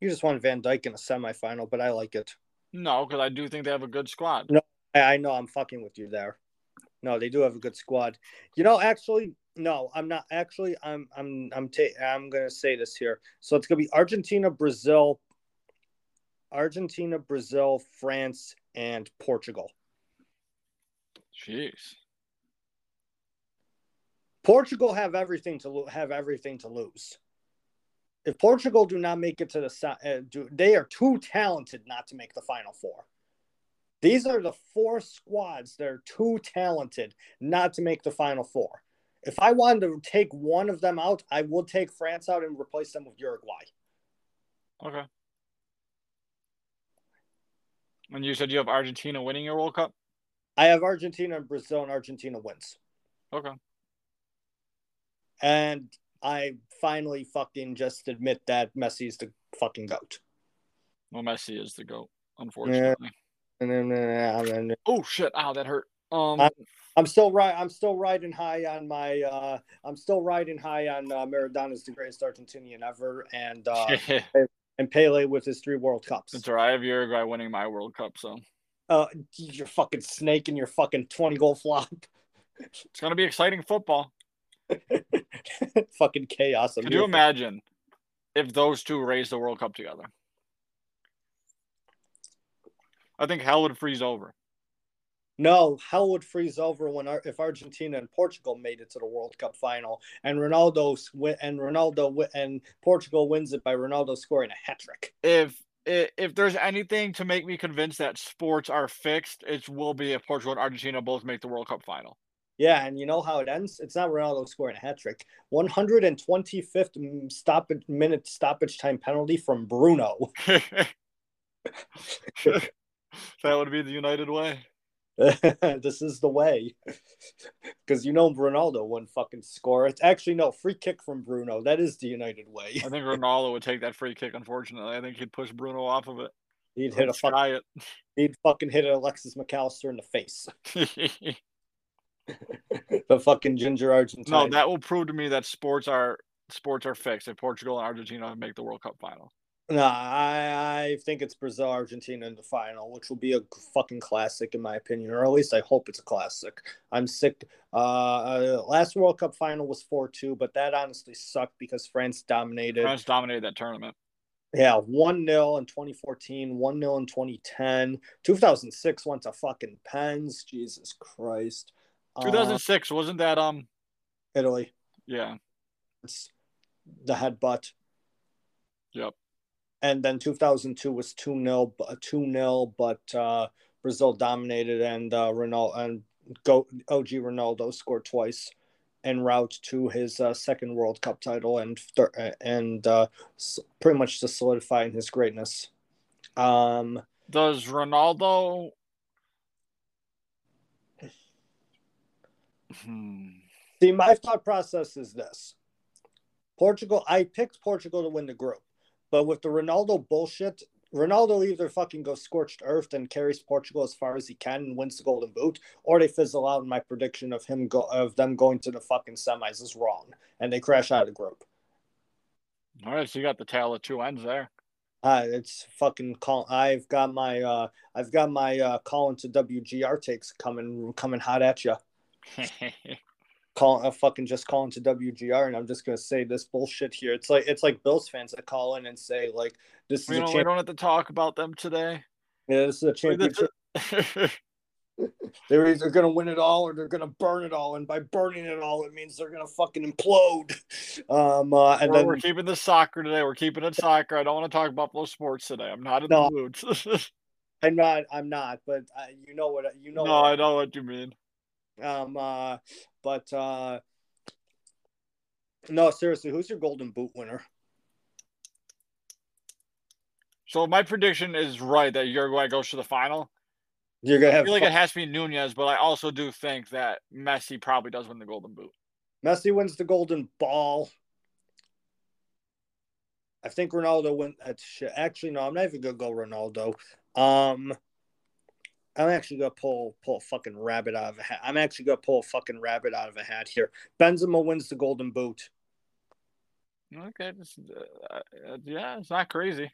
You just want Van Dijk in a semifinal, but I like it. No, because I do think they have a good squad. No, I know I'm fucking with you there. No, they do have a good squad. You know, actually, no, I'm not. Actually, I'm I'm I'm ta- I'm gonna say this here. So it's gonna be Argentina, Brazil, Argentina, Brazil, France, and Portugal. Jeez. Portugal have everything to lo- have everything to lose. If Portugal do not make it to the uh, do, they are too talented not to make the final four. These are the four squads that are too talented not to make the final four. If I wanted to take one of them out, I would take France out and replace them with Uruguay. Okay. And you said you have Argentina winning your World Cup? I have Argentina and Brazil, and Argentina wins. Okay. And I finally fucking just admit that Messi is the fucking goat. Well, Messi is the goat, unfortunately. And then, and then, oh shit! Ow, that hurt. Um, I'm, I'm still right. I'm still riding high on my. Uh, I'm still riding high on uh, Maradona's the greatest Argentinian ever, and uh, and Pele with his three World Cups. That's right. I have Uruguay winning my World Cup, so. Uh, you're fucking snake and your fucking twenty goal flop. It's gonna be exciting football. fucking chaos. Could you imagine if those two raised the World Cup together? I think hell would freeze over. No, hell would freeze over when if Argentina and Portugal made it to the World Cup final, and Ronaldo and Ronaldo and Portugal wins it by Ronaldo scoring a hat trick. If if there's anything to make me convinced that sports are fixed, it will be if Portugal and Argentina both make the World Cup final. Yeah, and you know how it ends? It's not Ronaldo scoring a hat trick. 125th stoppage minute stoppage time penalty from Bruno. that would be the United way. this is the way. Because you know Ronaldo wouldn't fucking score. It's actually no free kick from Bruno. That is the United way. I think Ronaldo would take that free kick, unfortunately. I think he'd push Bruno off of it. He'd hit a fucking, it. he'd fucking hit Alexis Mac Allister in the face. the fucking ginger Argentina. No, that will prove to me that sports are sports are fixed if Portugal and Argentina make the World Cup final. No, I, I think it's Brazil Argentina in the final, which will be a fucking classic in my opinion, or at least I hope it's a classic. I'm sick. Uh, uh last World Cup final was four two, but that honestly sucked because France dominated. France dominated that tournament. Yeah, 1 0 in 2014, 1 0 in 2010. 2006 went to fucking pens. Jesus Christ. 2006, uh, wasn't that um Italy? Yeah. It's the headbutt. Yep and then 2002 was 2 0 2 0 but uh, brazil dominated and uh, ronaldo and go og ronaldo scored twice en route to his uh, second world cup title and th- and uh, pretty much just solidifying his greatness um does ronaldo hmm. see my thought process is this portugal i picked portugal to win the group but with the Ronaldo bullshit, Ronaldo either fucking goes scorched earth and carries Portugal as far as he can and wins the Golden Boot, or they fizzle out. And my prediction of him go of them going to the fucking semis is wrong, and they crash out of the group. All right, so you got the tail of two ends there. Uh, it's fucking call. I've got my uh, I've got my uh, calling to WGR takes coming coming hot at you. call uh, fucking just calling to WGR and I'm just gonna say this bullshit here. It's like it's like Bills fans that call in and say like this we is don't, a we don't have to talk about them today. Yeah, this is a championship. they're either gonna win it all or they're gonna burn it all, and by burning it all, it means they're gonna fucking implode. Um, uh, and we're, then we're keeping the soccer today. We're keeping it soccer. I don't want to talk Buffalo sports today. I'm not in no, the mood. I'm not. I'm not. But uh, you know what? You know. No, what, I know what you mean. Um, uh, but uh, no, seriously, who's your Golden Boot winner? So my prediction is right that Uruguay goes to the final. You're gonna have. I feel like it has to be Nunez, but I also do think that Messi probably does win the Golden Boot. Messi wins the Golden Ball. I think Ronaldo wins. Actually, no, I'm not even gonna go Ronaldo. Um, I'm actually gonna pull pull a fucking rabbit out of a hat. I'm actually gonna pull a fucking rabbit out of a hat here. Benzema wins the Golden Boot. Okay, uh, uh, yeah, it's not crazy.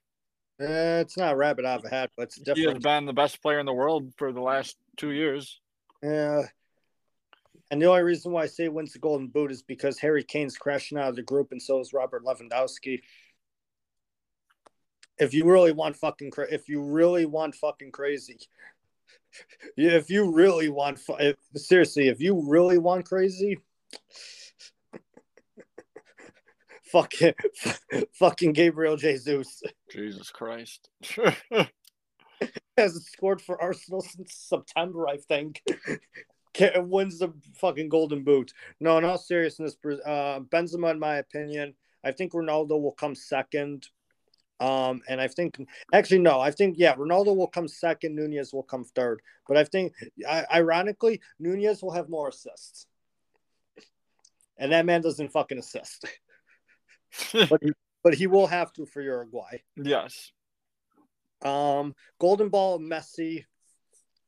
Uh, it's not a rabbit out of a hat, but it's different. He has been the best player in the world for the last two years. Yeah. And the only reason why I say wins the Golden Boot is because Harry Kane's crashing out of the group, and so is Robert Lewandowski. If you really want fucking, cra- if you really want fucking crazy, if you really want, if, seriously, if you really want crazy, fucking, fucking Gabriel Jesus. Jesus Christ. Hasn't scored for Arsenal since September, I think. wins the fucking golden boot. No, in all seriousness, uh, Benzema, in my opinion, I think Ronaldo will come second. Um, and I think actually no, I think yeah, Ronaldo will come second, Nunez will come third. But I think ironically, Nunez will have more assists, and that man doesn't fucking assist. but, he, but he will have to for Uruguay. Yes. Um, Golden Ball, Messi.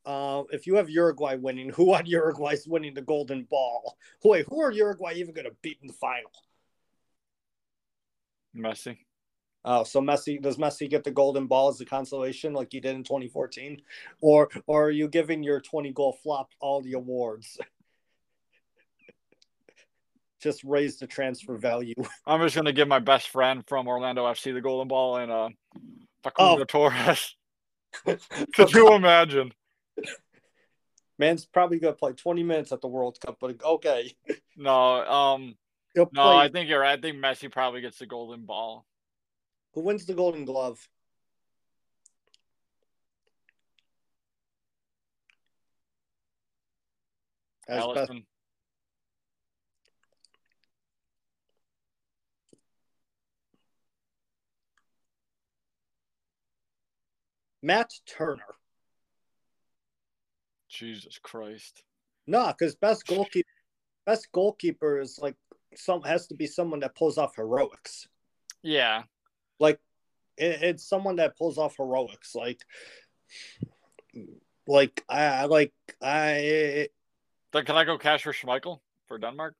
Uh, if you have Uruguay winning, who on Uruguay is winning the Golden Ball? Wait, who are Uruguay even going to beat in the final? Messi. Oh, so Messi does Messi get the golden ball as a consolation like he did in 2014, or or are you giving your 20 goal flop all the awards? just raise the transfer value. I'm just gonna give my best friend from Orlando FC the golden ball and uh Facundo oh. Torres. Could you imagine? Man's probably gonna play 20 minutes at the World Cup, but okay. No, um, no, I think you're right. I think Messi probably gets the golden ball. Who wins the Golden Glove? As. Best. Matt Turner. Jesus Christ. No, because best goalkeeper, best goalkeeper is like some has to be someone that pulls off heroics. Yeah. Like it, it's someone that pulls off heroics. Like, like I like I. Then can I go Kasper Schmeichel for Denmark?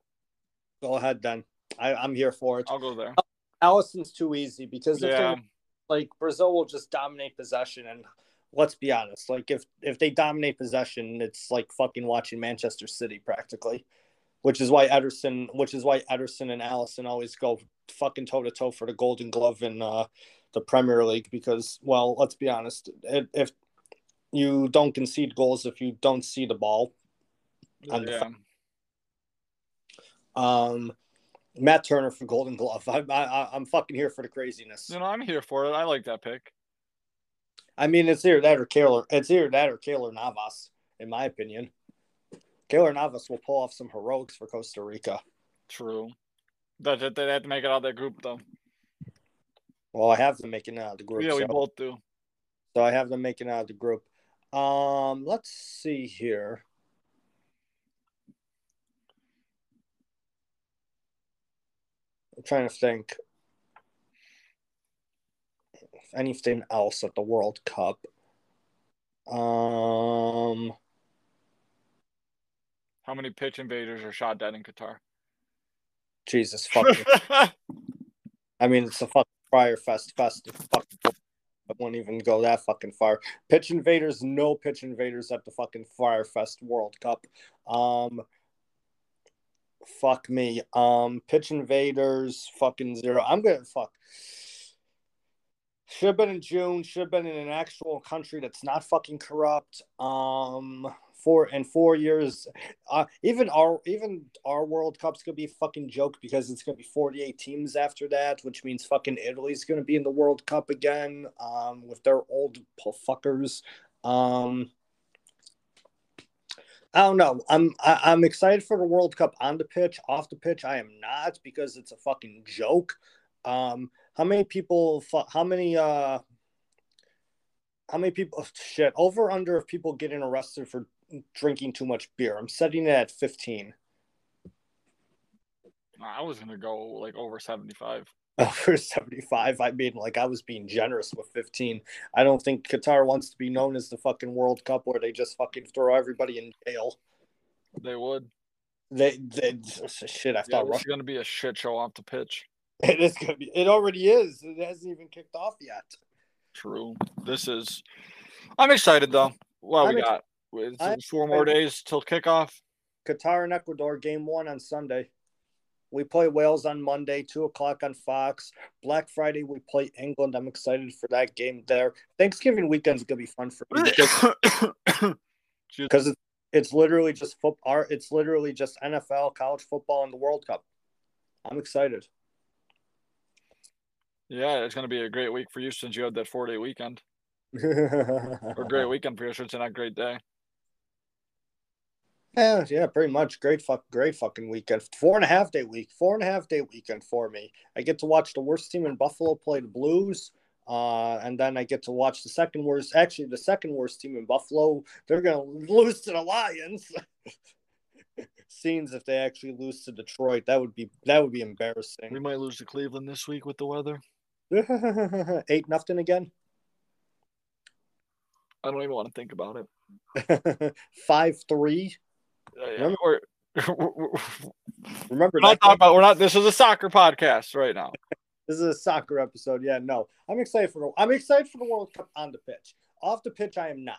Go ahead, then. I, I'm here for it. I'll go there. Uh, Alisson's too easy because if yeah. like Brazil will just dominate possession and let's be honest, like if if they dominate possession, it's like fucking watching Manchester City practically which is why Ederson, which is why Ederson and Alisson always go fucking toe to toe for the Golden Glove in uh, the Premier League because, well, let's be honest, if you don't concede goals if you don't see the ball. On yeah. The, um, Matt Turner for Golden Glove. I, I, I'm fucking here for the craziness. You know, I'm here for it. I like that pick. I mean, it's either that or Keylor. It's either that or Keylor Navas, in my opinion. Keylor Navas will pull off some heroics for Costa Rica. True. But they have to make it out of that group, though. Well, I have them making it out of the group. Yeah, we so. both do. So I have them making it out of the group. Um, let's see here. I'm trying to think if anything else at the World Cup. Um, how many pitch invaders are shot dead in Qatar? Jesus fucking. I mean, it's a fucking Fyre Fest fest. I won't even go that fucking far. Pitch invaders, no pitch invaders at the fucking Fyre Fest World Cup. Um, fuck me. Um, pitch invaders, fucking zero. I'm gonna fuck. Should have been in June. Should have been in an actual country that's not fucking corrupt. Um, four in four years. Uh, even our even our World Cup's gonna be a fucking joke because it's gonna be 48 teams after that, which means fucking Italy's gonna be in the World Cup again um, with their old fuckers. Um, I don't know. I'm I, am i am excited for the World Cup on the pitch. Off the pitch, I am not because it's a fucking joke. Um, how many people? How many? Uh, how many people? Oh, shit, over under of people getting arrested for drinking too much beer. I'm setting it at 15. I was gonna go like over 75. Over 75. I mean, like I was being generous with 15. I don't think Qatar wants to be known as the fucking World Cup where they just fucking throw everybody in jail. They would. They, they shit. I yeah, thought it's gonna be a shit show off the pitch. It is gonna be. It already is. It hasn't even kicked off yet. True. This is. I'm excited though. What we got? With four more days till kickoff. Qatar and Ecuador game one on Sunday. We play Wales on Monday, two o'clock on Fox. Black Friday we play England. I'm excited for that game there. Thanksgiving weekend's gonna be fun for me. because it's it's literally just football. It's literally just NFL, college football, and the World Cup. I'm excited. Yeah, it's going to be a great week for you since you had that four day weekend. or great weekend for you since it's not a great day. Yeah, yeah, pretty much. Great fuck, great fucking weekend. Four and a half day week, four and a half day weekend for me. I get to watch the worst team in Buffalo play the Blues, uh, and then I get to watch the second worst. Actually, the second worst team in Buffalo. They're gonna lose to the Lions. Scenes if they actually lose to Detroit, that would be that would be embarrassing. We might lose to Cleveland this week with the weather. Eight nothing again. I don't even want to think about it. Five three. Uh, yeah. Remember, remember we're not talking about we're not. This is a soccer podcast right now. this is a soccer episode. Yeah, no, I'm excited for. I'm excited for the World Cup on the pitch. Off the pitch, I am not.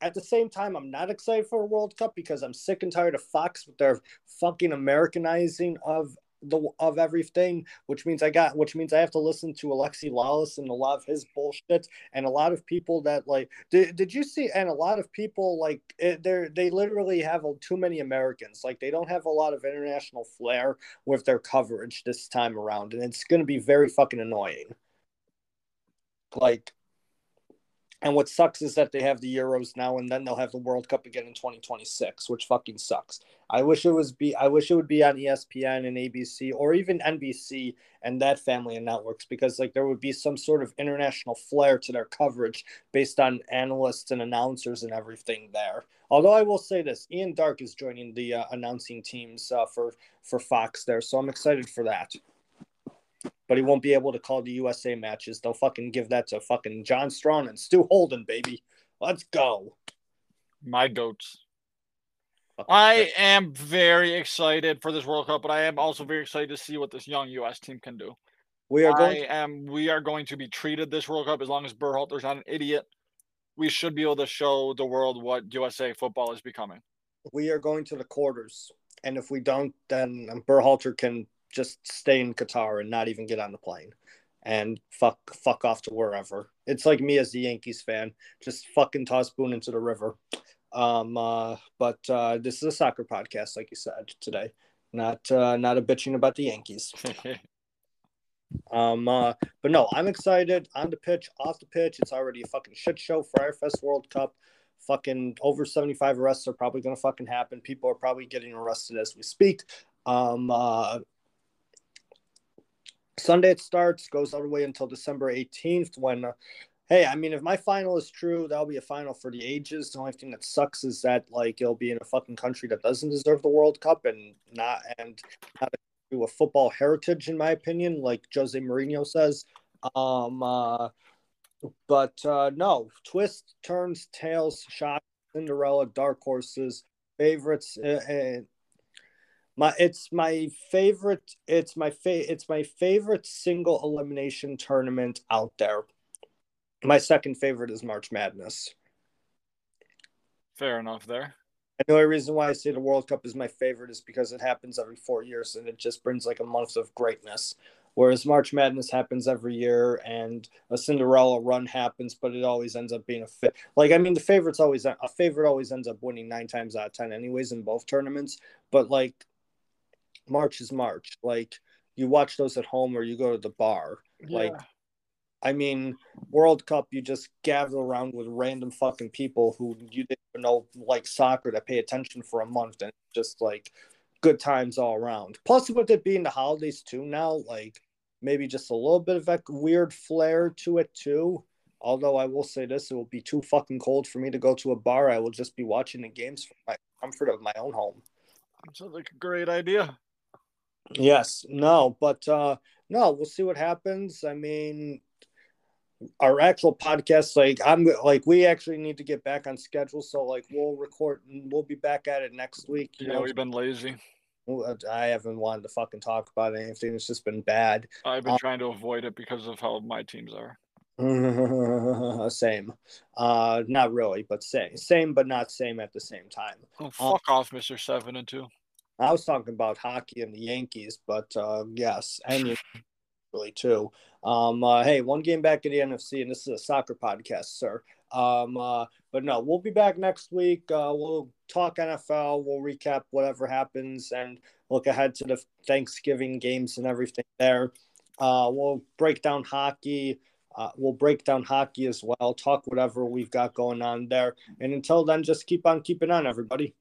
At the same time, I'm not excited for a World Cup because I'm sick and tired of Fox with their fucking Americanizing of the of everything, which means I got, which means I have to listen to Alexi Lalas and a lot of his bullshit, and a lot of people that like, did, did you see? And a lot of people like, eh, they they literally have too many Americans. Like they don't have a lot of international flair with their coverage this time around, and it's going to be very fucking annoying. Like and what sucks is that they have the Euros now, and then they'll have the World Cup again in 2026, which fucking sucks. I wish it was be I wish it would be on ESPN and ABC or even NBC and that family of networks because like there would be some sort of international flair to their coverage based on analysts and announcers and everything there. Although I will say this, Ian Darke is joining the uh, announcing teams uh, for for Fox there, so I'm excited for that but he won't be able to call the USA matches. They'll fucking give that to fucking John Strong and Stu Holden, baby. Let's go. My goats. I am very excited for this World Cup, but I am also very excited to see what this young US team can do. We are going. I am. We are going to be treated this World Cup as long as Berhalter's not an idiot. We should be able to show the world what USA football is becoming. We are going to the quarters, and if we don't, then Berhalter can just stay in Qatar and not even get on the plane and fuck fuck off to wherever. It's like me as the Yankees fan, just fucking toss Boone into the river. Um, uh, but uh, this is a soccer podcast, like you said today, not uh, not a bitching about the Yankees. um, uh, but no, I'm excited on the pitch, off the pitch. It's already a fucking shit show. Fyre Fest World Cup. Fucking over 75 arrests are probably going to fucking happen. People are probably getting arrested as we speak. Um, uh, Sunday it starts, goes all the way until December 18th. When, uh, hey, I mean, if my final is true, that'll be a final for the ages. The only thing that sucks is that like it'll be in a fucking country that doesn't deserve the World Cup and not and not a, a football heritage, in my opinion, like Jose Mourinho says. Um, uh, but uh, no, twist, turns, tails, shock, Cinderella, dark horses, favorites. Uh, my it's my favorite it's my fa- it's my favorite single elimination tournament out there. My second favorite is march madness. Fair enough there. And the only reason why i say the world cup is my favorite is because it happens every four years and it just brings like a month of greatness. Whereas march madness happens every year and a cinderella run happens but it always ends up being a fit like i mean the favorites always a favorite always ends up winning nine times out of ten anyways in both tournaments. But like March is March. Like you watch those at home or you go to the bar. Yeah. Like I mean, World Cup, you just gather around with random fucking people who you didn't even know like soccer that pay attention for a month and just like good times all around. Plus, with it being the holidays too now, like maybe just a little bit of a weird flair to it too. Although I will say this, it will be too fucking cold for me to go to a bar. I will just be watching the games from my comfort of my own home. Sounds like a great idea. Yes, no, but uh no, we'll see what happens. I mean, our actual podcast, like I'm like we actually need to get back on schedule, so like we'll record and we'll be back at it next week. yeah, know? we've been lazy. I haven't wanted to fucking talk about anything. It's just been bad. I've been um, trying to avoid it because of how my teams are. same. Uh, not really, but same. Same, but not same at the same time. Oh, fuck um, off, Mister Seven and Two. I was talking about hockey and the Yankees, but uh, yes, and really too. Um, uh, hey, one game back at the NFC, and this is a soccer podcast, sir. Um, uh, but no, we'll be back next week. Uh, we'll talk NFL. We'll recap whatever happens and look ahead to the Thanksgiving games and everything there. Uh, we'll break down hockey. Uh, we'll break down hockey as well. Talk whatever we've got going on there. And until then, just keep on keeping on, everybody.